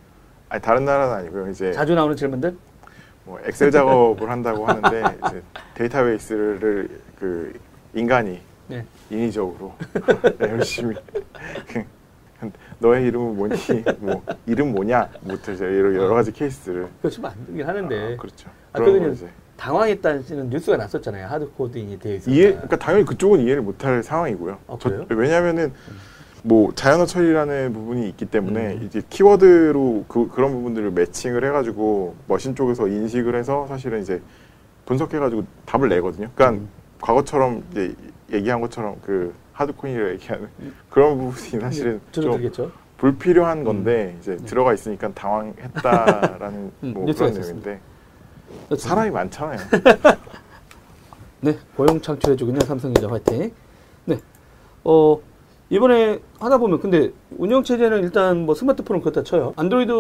아니 다른 나라는 아니고요. 이제 자주 나오는 질문들? 뭐 엑셀 작업을 한다고 하는데 데이터베이스를 그 인간이 네. 인위적으로 네, 열심히 너의 이름은 뭐니 뭐 이름 뭐냐 부터 이제 여러, 여러 가지 케이스를 그렇지 만들긴 하는데 아, 그렇죠. 아, 그거는 걸 이제 당황했다는 뉴스가 났었잖아요. 하드 코딩이 되어 있어서. 이해 그러니까 당연히 그쪽은 이해를 못할 상황이고요. 아, 저-? 왜냐하면은 뭐 자연어 처리라는 부분이 있기 때문에 음. 이제 키워드로 그, 그런 부분들을 매칭을 해가지고 머신 쪽에서 인식을 해서 사실은 이제 분석해가지고 답을 내거든요. 그러니까 음. 과거처럼 이제 얘기한 것처럼 그 하드코인이라 얘기하는 그런 부분이 사실은 저는 좀. 불필요한 건데 이제 네. 들어가 있으니까 당황했다라는 음, 뭐 뉴스가 그런. 내용인데 사람이 많잖아요. 네, 고용 창출해주군요. 삼성전자 화이팅. 네, 어, 이번에 하다 보면, 근데 운영 체제는 일단 뭐 스마트폰은 그렇다 쳐요. 안드로이드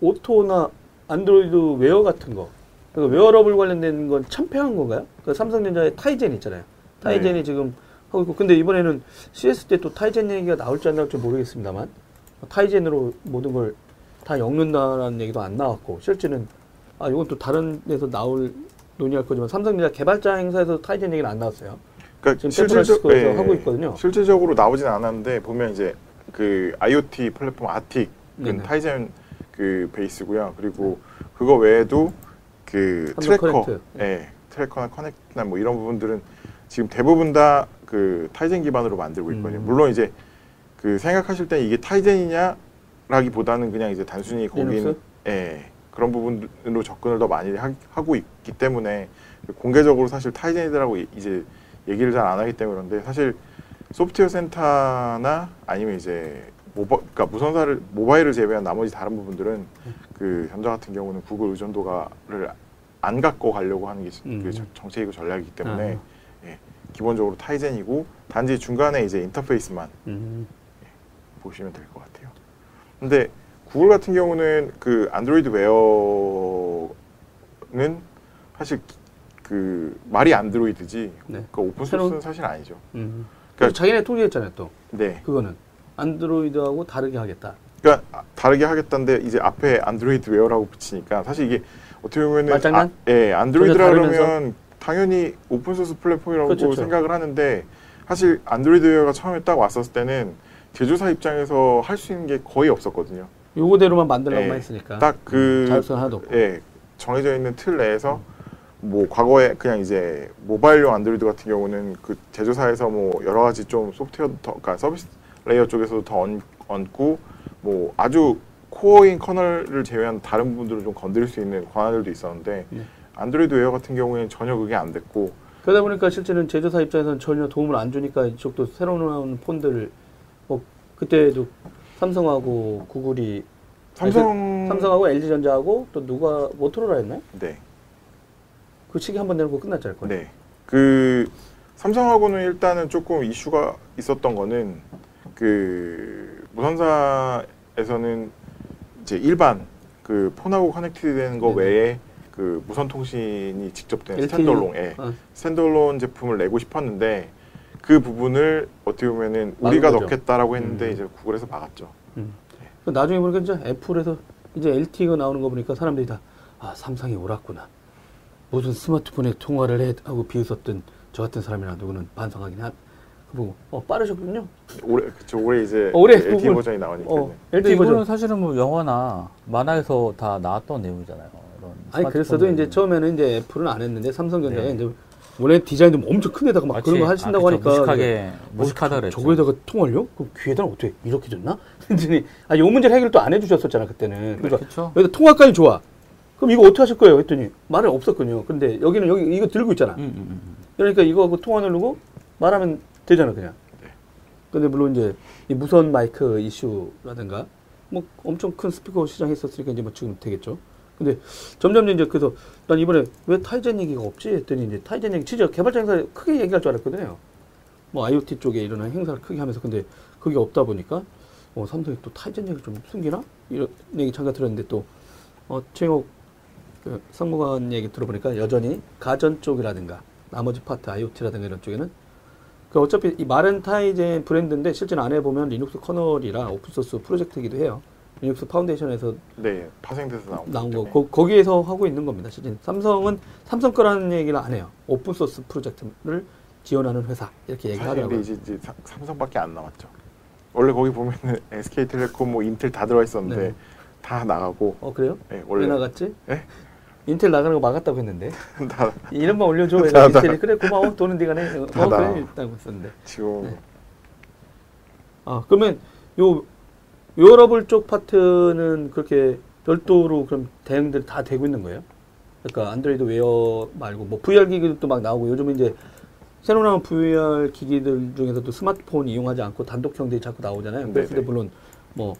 오토나 안드로이드 웨어 같은 거. 그러니까 웨어러블 관련된 건 참패한 건가요? 그 삼성전자의 타이젠 있잖아요. 타이젠이 네. 지금 하고 있고, 근데 이번에는 CES 때 또 타이젠 얘기가 나올지 안 나올지 모르겠습니다만, 타이젠으로 모든 걸 다 엮는다라는 얘기도 안 나왔고, 실제는, 아, 이건 또 다른 데서 나올 논의할 거지만, 삼성전자 개발자 행사에서 타이젠 얘기는 안 나왔어요. 그러니까 지금 샌프란시스코에서 하고 있거든요. 실질적으로 나오진 않았는데 보면 이제 그 IoT 플랫폼 ARTIK 그. 타이젠 그 베이스고요. 그리고 그거 외에도 그 트래커, 커넥트. 예, 트래커나 커넥트나 뭐 이런 부분들은 지금 대부분 다 그 타이젠 기반으로 만들고 있거든요. 음. 물론 이제 그 생각하실 때 이게 타이젠이냐라기보다는 그냥 이제 단순히 거기는 리눅스? 예, 그런 부분으로 접근을 더 많이 하, 하고 있기 때문에 공개적으로 사실 타이젠이라고 이제 얘기를 잘 안 하기 때문에 그런데 사실 소프트웨어 센터나 아니면 이제 모바, 그러니까 무선사를 모바일을 제외한 나머지 다른 부분들은 그 현장 같은 경우는 구글 의존도가를 안 갖고 가려고 하는 게 음. 그 정- 정책이고 전략이기 때문에 아. 예, 기본적으로 타이젠이고 단지 중간에 이제 인터페이스만 음. 보시면 될 것 같아요. 근데 구글 같은 경우는 그 안드로이드 웨어는 사실 그 말이 안드로이드지 네. 그 오픈 새로운- 소스는 사실 아니죠. 음. 그러니까- 자기네 통제했잖아요, 또. 네. 그거는. 안드로이드하고 다르게 하겠다. 그러니까 아, 다르게 하겠다는데 이제 앞에 안드로이드 웨어라고 붙이니까 사실 이게 어떻게 보면은 말장난? 아, 예, 안드로이드라? 그러면 당연히 오픈 소스 플랫폼이라고 그렇죠, 그렇죠. 생각을 하는데 사실 안드로이드 웨어가 처음에 딱 왔었을 때는 제조사 입장에서 할 수 있는 게 거의 없었거든요. 요거대로만 만들라고만 네. 했으니까. 딱그 자율성 하나도 없고. 예, 정해져 있는 틀 내에서 뭐 과거에 그냥 이제 모바일용 안드로이드 같은 경우는 그 제조사에서 뭐 여러 가지 좀 소프트웨어 더 그러니까 서비스 레이어 쪽에서도 더 얹, 얹고 뭐 아주 코어인 커널을 제외한 다른 부분들을 좀 건드릴 수 있는 권한들도 있었는데 네. 안드로이드 웨어 같은 경우에는 전혀 그게 안 됐고 그러다 보니까 실제는 제조사 입장에서는 전혀 도움을 안 주니까 이쪽도 새로 나온 폰들 뭐 그때도 삼성하고 구글이 삼성 삼성하고 LG전자하고 또 누가 모토로라였나요? 네. 그 시기 한 번 내놓고 끝났지 않을 거예요. 네. 그 삼성하고는 일단은 조금 이슈가 있었던 거는 그 무선사에서는 이제 일반 그 폰하고 커넥트 되는 거 네네. 외에 그 무선 통신이 직접 된? 스탠드얼론, 예. 아, 스탠드얼론 제품을 내고 싶었는데 그 부분을 어떻게 보면은 우리가 거죠. 넣겠다라고 했는데 음. 이제 구글에서 막았죠. 그 나중에 보니까 이제 애플에서 이제 LTE가 나오는 거 보니까 사람들이 다 아, 삼성이 옳았구나. 무슨 스마트폰에 통화를 해 하고 비웃었던 저 같은 사람이나 누구는 반성하긴 한. 그 보고 어 빠르셨군요. 올해 그쵸 올해 이제 어, 올해 LTE 구글. 버전이 나오니까 어, 네. LTE 이거는 버전. 사실은 뭐 영화나 만화에서 다 나왔던 내용이잖아요. 이런 아니 그랬어도 이제. 처음에는 이제 애플은 안 했는데 삼성전자가 네. 이제 원래 디자인도 뭐 엄청 큰 데다가 막 마치- 그런 거 하신다고 아. 하니까 무식하게 뭐, 무식하다 그랬죠. 저거에다가 통화를요? 그럼 귀에다가 어떻게 이렇게 줬나? 했더니 아니 요 문제를 해결 또 안 해주셨었잖아 그때는. 그러니까. 여기다 통화까지 좋아. 그럼 이거 어떻게 하실 거예요? 했더니 말은 없었거든요. 근데 여기는 여기 이거 들고 있잖아. 음, 음, 음. 그러니까 이거하고 통화 누르고 말하면 되잖아 그냥. 네. 근데 물론 이제 이 무선 마이크 이슈라든가 뭐 엄청 큰 스피커 시장이 있었으니까 이제 뭐 지금 되겠죠. 근데 점점 이제 그래서 난 이번에 왜 타이젠 얘기가 없지 했더니 이제 타이젠 얘기 진짜 개발자 행사 크게 얘기할 줄 알았거든요. 뭐 IoT 쪽에 일어난 행사를 크게 하면서 근데 그게 없다 보니까 어, 삼성이 또 타이젠 얘기를 좀 숨기나 이런 얘기 잠깐 들었는데 또 어, 최영욱 그 상무관 얘기 들어보니까 여전히 가전 쪽이라든가 나머지 파트 IoT라든가 이런 쪽에는 그 어차피 이 말은 타이젠 브랜드인데 실제는 안에 보면 리눅스 커널이라 오픈소스 프로젝트이기도 해요. 리눅스 파운데이션에서 네 파생돼서 나온, 나온 거. 거, 거기에서 하고 있는 겁니다. 실제 삼성은 삼성 거라는 얘기를 안 해요. 오픈소스 프로젝트를 지원하는 회사 이렇게 얘기하더라고요. 이제, 이제 사- 삼성밖에 안 남았죠. 원래 거기 보면은 SK텔레콤 뭐 인텔 다 들어가 있었는데 네. 다 나가고 어 그래요? 네, 왜 원래 나갔지? 예? 인텔 나가는 거 막았다고 했는데 다 이름만 올려줘. 다. 인텔이 그래 고마워 돈은 네가 내. 어. 그래 있다고 했었는데. 지금 네. 아 그러면 요 웨어러블 쪽 파트는 그렇게 별도로 그럼 대응들이 다 되고 있는 거예요? 그러니까 안드로이드 웨어 말고 뭐 VR 기기도 막 나오고 요즘은 이제 새로 나온 VR 기기들 중에서도 스마트폰 이용하지 않고 단독형 들이 자꾸 나오잖아요. 그랬을 때 네네. 물론 뭐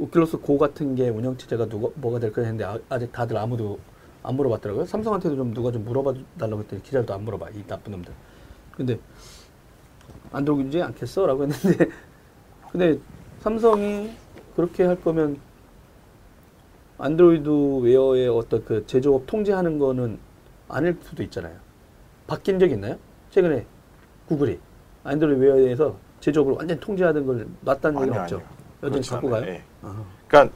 오큘러스 고 같은 게 운영 체제가 누가 뭐가 될 거냐 했는데 아, 아직 다들 아무도 안 물어봤더라고요. 삼성한테도 좀 누가 좀 물어봐 달라고 했더니 기자도 안 물어봐 이 나쁜 놈들. 근데 안 들어오지 않겠어라고 했는데 근데 삼성이 그렇게 할 거면 안드로이드 웨어의 어떤 그 제조업 통제하는 거는 아닐 수도 있잖아요. 바뀐 적 있나요? 최근에 구글이 안드로이드 웨어에 대해서 제조업을 완전 통제하는 걸 놨다는 얘기는 없죠. 여전히 갖고. 가요. 예. 아, 그러니까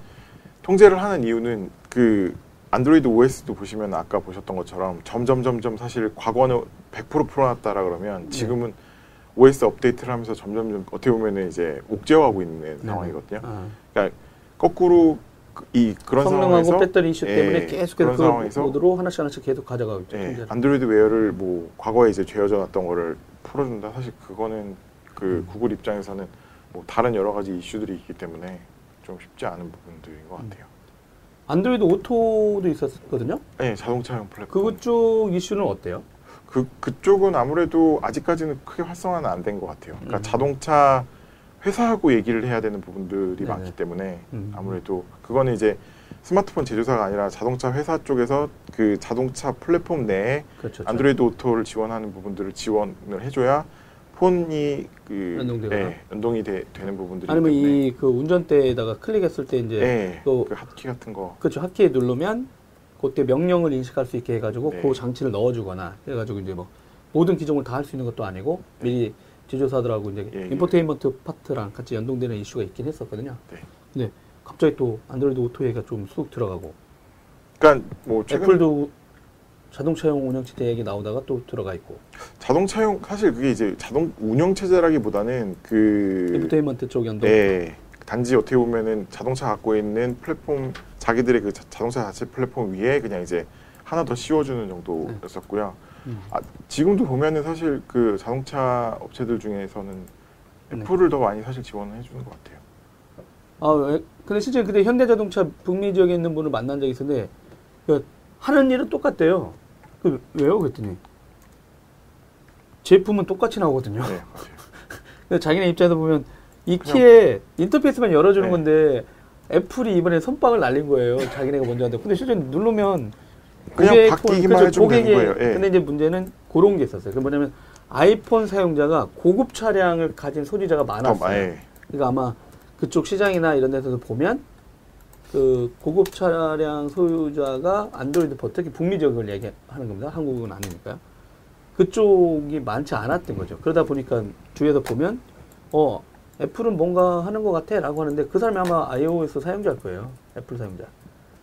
통제를 하는 이유는 그 안드로이드 OS도 보시면 아까 보셨던 것처럼 점점 점점 사실 과거는 100% 풀어놨다라 그러면 네. 지금은 OS 업데이트를 하면서 점점 점 어떻게 보면은 이제 옥죄어가고 있는 상황이거든요. 아. 그러니까 거꾸로 그- 이 그런 성능하고 상황에서 배터리 이슈 예, 때문에 계속해서 그런 그 상황에서 모드로 하나씩 하나씩 계속 가져가고 있죠. 예. 안드로이드 웨어를 뭐 과거에 이제 죄어져 놨던 거를 풀어준다. 사실 그거는 그 음. 구글 입장에서는 뭐 다른 여러 가지 이슈들이 있기 때문에 좀 쉽지 않은 부분들인 것 음. 같아요. 안드로이드 오토도 있었거든요. 네, 자동차용 플랫폼. 그쪽 이슈는 어때요? 그 그쪽은 아무래도 아직까지는 크게 활성화는 안 된 것 같아요. 그러니까 음. 자동차 회사하고 얘기를 해야 되는 부분들이 네네. 많기 때문에 음. 아무래도 그거는 이제 스마트폰 제조사가 아니라 자동차 회사 쪽에서 그 자동차 플랫폼 내에 그렇죠. 안드로이드 오토를 지원하는 부분들을 지원을 해줘야 폰이 그 연동되거나. 예, 연동이 돼- 되는 부분들이 아니면 이 그 운전대에다가 클릭했을 때 이제 예, 또- 그 핫키 같은 거 그렇죠. 핫키에 누르면 그때 명령을 인식할 수 있게 해가지고 네. 그 장치를 넣어주거나 해가지고 이제 뭐 모든 기종을 다 할 수 있는 것도 아니고 미리 제조사들하고 이제 예, 예. 인포테인먼트 파트랑 같이 연동되는 이슈가 있긴 했었거든요. 네. 근데 갑자기 또 안드로이드 오토 얘기가 좀 쑥 들어가고 그러니까 뭐 최근 애플도 자동차용 운영체제 얘기 나오다가 또 들어가 있고 자동차용 사실 그게 이제 자동 운영 체제라기보다는 그 인포테인먼트 쪽 연동. 예, 단지 어떻게 보면은 자동차 갖고 있는 플랫폼 자기들의 그 자, 자동차 자체 플랫폼 위에 그냥 이제 하나 더 씌워주는 정도였었고요. 음. 아, 지금도 보면은 사실 그 자동차 업체들 중에서는 네. 애플을 더 많이 사실 지원을 해주는 것 같아요. 아, 왜? 근데 실제 그때 현대자동차 북미 지역에 있는 분을 만난 적이 있었는데 그 하는 일은 똑같대요. 그 왜요? 그랬더니 제품은 똑같이 나오거든요. 네. 근데 자기네 입장에서 보면 이 키에 인터페이스만 열어주는 네. 건데 애플이 이번에 선빵을 날린 거예요. 자기네가 먼저 한데. 근데 실제 누르면 그냥 바뀌기만 되는 고객이- 거예요. 예. 근데 이제 문제는 그런 게 있었어요. 그 뭐냐면 아이폰 사용자가 고급 차량을 가진 소지자가 더 많았어요. 많이 그러니까 아마 그쪽 시장이나 이런 데서도 보면 그 고급 차량 소유자가 안드로이드 버 특히 북미 지역을 얘기하는 겁니다. 한국은 아니니까요. 그쪽이 많지 않았던 거죠. 그러다 보니까 주위에서 보면 어 애플은 뭔가 하는 것 같아라고 하는데 그 사람이 아마 iOS 사용자일 거예요. 애플 사용자.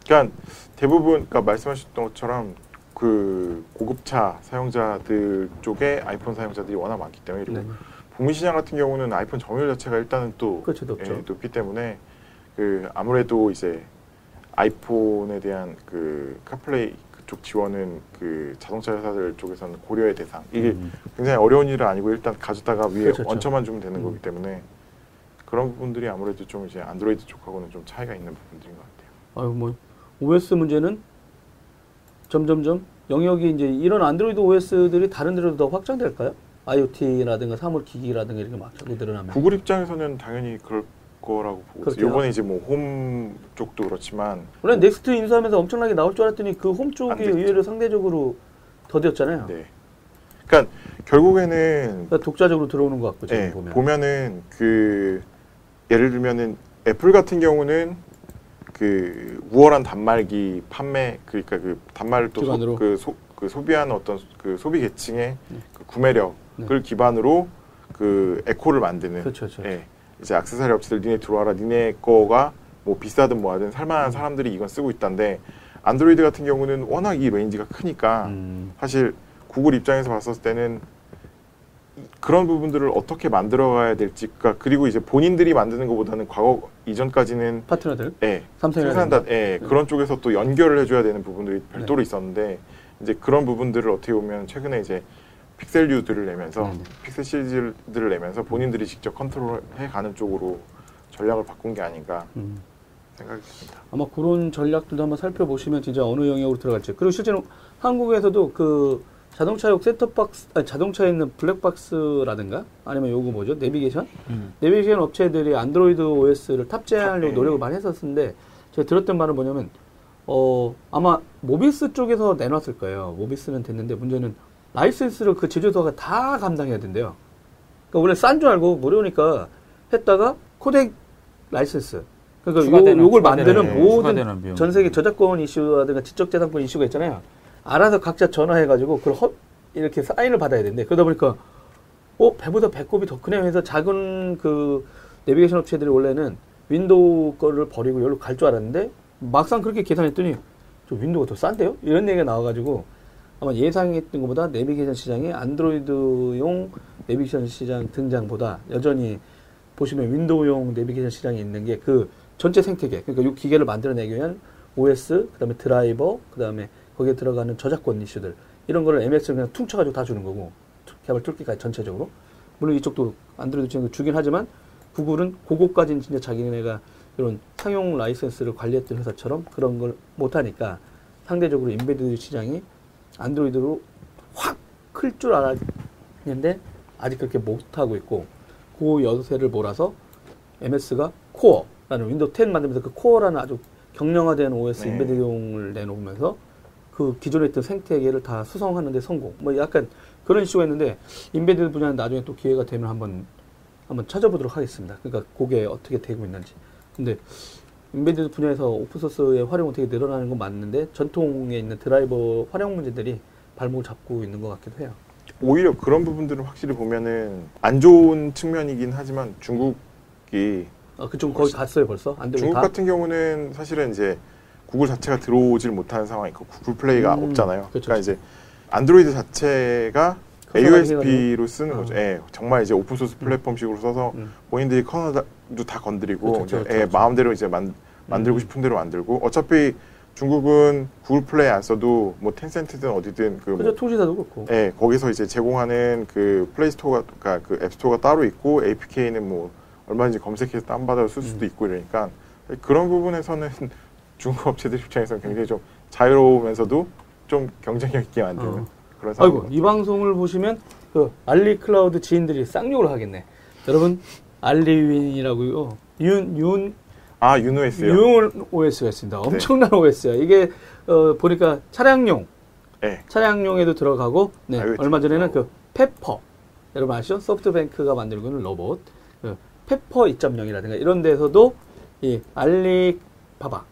그러니까 대부분 그러니까 말씀하셨던 것처럼 그 고급차 사용자들 쪽에 아이폰 사용자들이 워낙 많기 때문에 그리고 네. 북미 시장 같은 경우는 아이폰 점유율 자체가 일단은 또 그렇죠, 높죠. 예, 높기 때문에 그 아무래도 이제 아이폰에 대한 그 카플레이 그쪽 지원은 그 자동차 회사들 쪽에서는 고려의 대상 이게 음. 굉장히 어려운 일은 아니고 일단 가져다가 위에 그렇죠, 그렇죠. 얹혀만 주면 되는 음. 거기 때문에 그런 부분들이 아무래도 좀 이제 안드로이드 쪽하고는 좀 차이가 있는 부분들인 것 같아요. 아유 뭐 OS 문제는 점점점 영역이 이제 이런 안드로이드 OS들이 다른 데로 더 확장될까요? IoT라든가 사물 기기라든가 이렇게 막 자꾸 늘어나면. 구글 입장에서는 당연히 그럴 거라고 보고 있어요. 그렇죠. 이번에 이제 뭐 홈 쪽도 그렇지만 원래 네스트 인수하면서 엄청나게 나올 줄 알았더니 그 홈 안 쪽이. 의외로 상대적으로 더뎠잖아요. 네. 그러니까 결국에는 그러니까 독자적으로 들어오는 것 같고 지금 예, 보면. 보면은 그 예를 들면은 애플 같은 경우는 그 우월한 단말기 판매 그러니까 그 단말을. 또그 소, 그 소비하는 어떤 그 소비 계층의 네. 그 구매력을 네. 기반으로 그 에코를 만드는 그렇죠, 그렇죠. 예, 이제 액세서리 업체들 니네 들어와라. 니네 거가 뭐 비싸든 뭐하든 음. 살만한 사람들이 이건 쓰고 있단데 안드로이드 같은 경우는 워낙 이 range가 크니까 음, 사실 구글 입장에서 봤었을 때는 그런 부분들을 어떻게 만들어가야 될지, 그러니까 그리고 이제 본인들이 만드는 것보다는 과거 이전까지는 파트너들? 예, 생산자, 예, 네. 그런 쪽에서 또 연결을 해줘야 되는 부분들이 별도로 있었는데 이제 그런 부분들을 어떻게 보면 최근에 이제 픽셀류들을 내면서 네, 네. 픽셀 시리즈들을 내면서 본인들이 직접 컨트롤해 가는 쪽으로 전략을 바꾼 게 아닌가 음. 생각이 듭니다. 아마 그런 전략들도 한번 살펴보시면 진짜 어느 영역으로 들어갈지. 그리고 실제로 한국에서도 그 자동차용 셋톱박스, 아니, 자동차에 있는 블랙박스라든가 아니면 요거 뭐죠? 내비게이션? 음. 내비게이션 업체들이 안드로이드 OS를 탑재하려고 네. 노력을 많이 했었는데 제가 들었던 말은 뭐냐면 어 아마 모비스 쪽에서 내놨을 거예요. 모비스는 됐는데 문제는 라이센스를 그 제조사가 다 감당해야 된대요. 그러니까 원래 싼 줄 알고 무료니까 했다가 코덱 라이센스 그러니까 요, 요걸 만드는 네, 모든. 전 세계 저작권 이슈라든가 지적재산권 이슈가 있잖아요. 알아서 각자 전화해가지고 그걸 허, 이렇게 사인을 받아야 되는데 그러다 보니까 어 배보다 배꼽이 더 크네요 해서 작은 그 내비게이션 업체들이 원래는 윈도우 거를 버리고 여기로 갈 줄 알았는데 막상 그렇게 계산했더니 저 윈도우가 더 싼데요? 이런 얘기가 나와가지고 아마 예상했던 것보다 내비게이션 시장이 안드로이드용 내비게이션 시장 등장보다 여전히 보시면 윈도우용 내비게이션 시장이 있는 게 그 전체 생태계 그러니까 이 기계를 만들어내기 위한 OS 그다음에 드라이버 그다음에 거기에 들어가는 저작권 이슈들 이런 거를 MS를 그냥 퉁쳐가지고 다 주는 거고 개발 toolkit까지 전체적으로. 물론 이쪽도 안드로이드 지금 주긴 하지만 구글은 그거까지는 진짜 자기네가 이런 상용 라이센스를 관리했던 회사처럼 그런 걸 못하니까 상대적으로 embedded 시장이 안드로이드로 확 클 줄 알았는데 아직 그렇게 못하고 있고 그 여세를 몰아서 MS가 코어라는 윈도우 10 만들면서 그 코어라는 아주 경량화된 OS 네. embedded용을 내놓으면서 그 기존에 있던 생태계를 다 수성하는데 성공. 뭐 약간 그런 이슈가 있는데 embedded 분야는 나중에 또 기회가 되면 한번 한번 찾아보도록 하겠습니다. 그러니까 그게 어떻게 되고 있는지. 근데 embedded 분야에서 open source의 활용은 되게 늘어나는 건 맞는데 전통에 있는 드라이버 활용 문제들이 발목을 잡고 있는 것 같기도 해요. 오히려 그런 부분들은 확실히 보면은 안 좋은 측면이긴 하지만 중국이 아, 그쪽 거기 갔어요 벌써? 안 되고 중국 다? 같은 경우는 사실은 이제 구글 자체가 들어오질 못하는 상황이고 구글 플레이가 음, 없잖아요. 그렇죠, 그러니까 이제 안드로이드 자체가 AOSP로 쓰는 어. 거죠. 예, 정말 이제 open source 플랫폼식으로 써서 음. 본인들이 kernel도 다 건드리고 그렇죠, 그렇죠, 예. 마음대로 이제 만, 만들고 음. 싶은 대로 만들고 어차피 중국은 구글 플레이 안 써도 뭐 텐센트든 어디든 그 그죠 뭐, 통신사도 그렇고. 예, 거기서 이제 제공하는 그 플레이 스토어가 그러니까 그 앱스토어가 따로 있고 APK는 뭐 얼마든지 검색해서 다운받아 쓸 수도 음. 있고 이러니까 그런 부분에서는 중국 업체들 입장에서는 굉장히 좀 자유로우면서도 좀 경쟁력 있게 만드는 어. 그런 아이고 것이 방송을 보시면 그 알리 클라우드 지인들이 쌍욕을 하겠네. 여러분 알리윤이라고요. 윤 윤 아 윤OS였어요. 윤 OS가 있습니다. 엄청난 OS야. 이게 어, 보니까 차량용 네. 차량용에도 들어가고 네, IoT 얼마 전에는. 그 페퍼 여러분 아시죠? 소프트뱅크가 만들고 있는 로봇 그 페퍼 2.0이라든가 이런 데서도 이 알리바바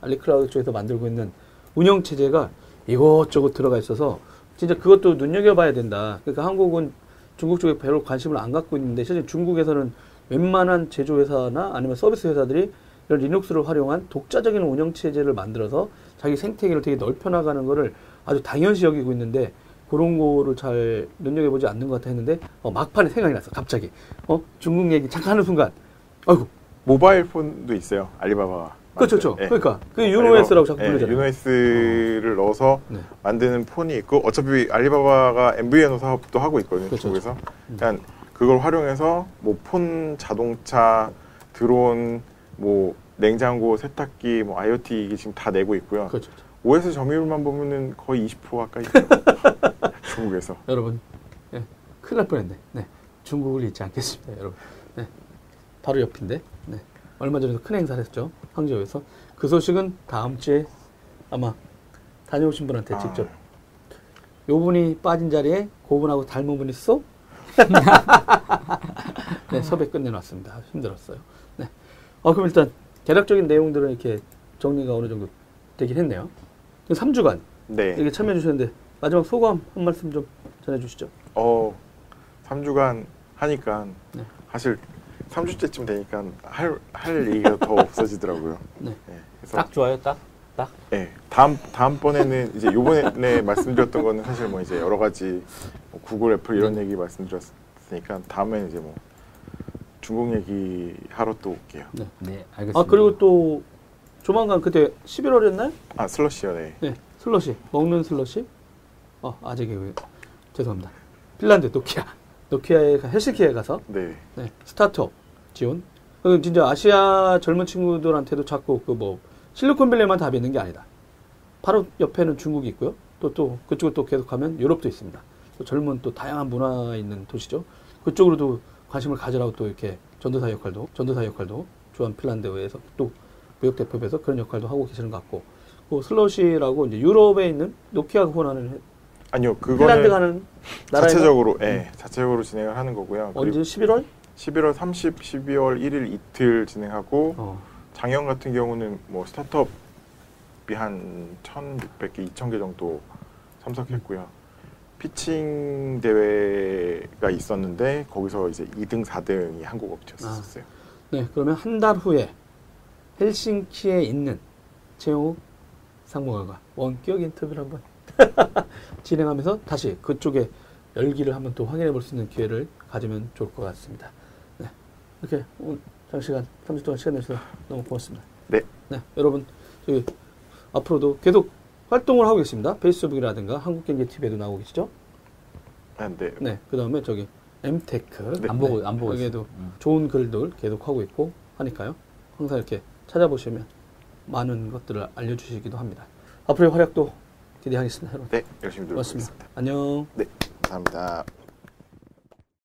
알리 클라우드 쪽에서 만들고 있는 운영 체제가 이것저것 들어가 있어서 진짜 그것도 눈여겨봐야 된다. 그러니까 한국은 중국 쪽에 별로 관심을 안 갖고 있는데 실제 중국에서는 웬만한 제조회사나 아니면 서비스 회사들이 이런 리눅스를 활용한 독자적인 운영 체제를 만들어서 자기 생태계를 되게 넓혀 나가는 거를 아주 당연시 여기고 있는데 그런 거를 잘 눈여겨보지 않는 것 같아 했는데 어, 막판에 생각이 났어 갑자기 어 중국 얘기 잠깐 하는 순간 아이고 모바일 폰도 있어요. 알리바바가. 그렇죠. 그렇죠 예. 그러니까 그 유노에스라고 자꾸 예, 부르잖아요 유노에스를 넣어서 네. 만드는 폰이 있고 어차피 알리바바가 MVNO 사업도 하고 있거든요. 그렇죠, 중국에서. 그러니까 그걸 활용해서 뭐 폰, 자동차, 드론, 뭐 냉장고, 세탁기, 뭐 IoT 이게 지금 다 내고 있고요. 그렇죠 OS 점유율만 보면은 거의 20% 가까이. 중국에서. 여러분 예, 큰일 날 뻔했네 네, 중국을 잊지 않겠습니다 여러분 네, 바로 옆인데 네, 얼마 전에도 큰 행사를 했죠 항저우에서 그 소식은 다음 주에 아마 다녀오신 분한테 아, 직접 요 분이 빠진 자리에 고분하고 닮은 분이 쏙 네, 섭외 끝내놨습니다. 힘들었어요. 네. 어, 그럼 일단 대략적인 내용들은 이렇게 정리가 어느 정도 되긴 했네요. 3주간 네. 이렇게 참여해 주셨는데 마지막 소감 한 말씀 좀 전해 주시죠. 어, 3주간 하니까 네. 사실 3주째쯤 되니까 할, 할 얘기가 더 없어지더라고요. 네. 예, 그래서 딱 좋아요, 딱. 딱. 예, 다음 다음 번에는 이제 요번에 말씀드렸던 거는 사실 뭐 이제 여러 가지 뭐 구글, 애플 이런 얘기 말씀드렸으니까 다음에는 이제 뭐 중국 얘기 하러 또 올게요. 네. 네, 알겠습니다. 아 그리고 또 조만간 그때 11월이었나요? 아 슬러시요, 네. 네. 슬러시 먹는 슬러시. 어 아직 그 죄송합니다. 핀란드 노키아 노키아에 가- 헬싱키에 가서 네. 네, 스타트업 지원. 그 진짜 아시아 젊은 친구들한테도 자꾸 그 뭐 실리콘밸리만 답이 있는 게 아니다. 바로 옆에는 중국이 있고요. 또 또 그쪽을 또 계속하면 유럽도 있습니다. 또 젊은 또 다양한 문화 있는 도시죠. 그쪽으로도 관심을 가지라고 또 이렇게 전도사 역할도 전도사 역할도 주한 핀란드에서 또 무역 대표에서 그런 역할도 하고 계시는 것 같고. 그 슬러시라고 이제 유럽에 있는 노키아가 후원하는 아니요, 핀란드가 그거는 하는 나라에서 자체적으로, 예, 자체적으로 진행을 하는 거고요. 언제 그리고 11월? 11월 30, 12월 1일 이틀 진행하고 어. 작년 같은 경우는 뭐 스타트업이 한 1,600개, 2,000개 정도 참석했고요. 피칭 대회가 있었는데 거기서 이제 2등, 4등이 한국 업체였었어요. 네, 그러면 한 달 후에 헬싱키에 있는 최용욱 상무관과 원격 인터뷰를 한번 진행하면서 다시 그쪽에 열기를 한번 또 확인해 볼 수 있는 기회를 가지면 좋을 것 같습니다. 네, 이렇게 오늘 장시간 30분 동안 시간 내주셔서 너무 고맙습니다. 네. 네, 여러분 저희 앞으로도 계속 활동을 하고 계십니다. 페이스북이라든가 한국경제TV에도 나오고 계시죠? 아, 네. 네, 그 다음에 저기 엠테크 네. 안 보고 안 보고 있어요. 음. 좋은 글들 계속 하고 있고 하니까요. 항상 이렇게 찾아보시면 많은 것들을 알려주시기도 합니다. 앞으로의 활약도 기대하겠습니다, 여러분. 네, 열심히. 노력하겠습니다. 안녕. 네, 감사합니다.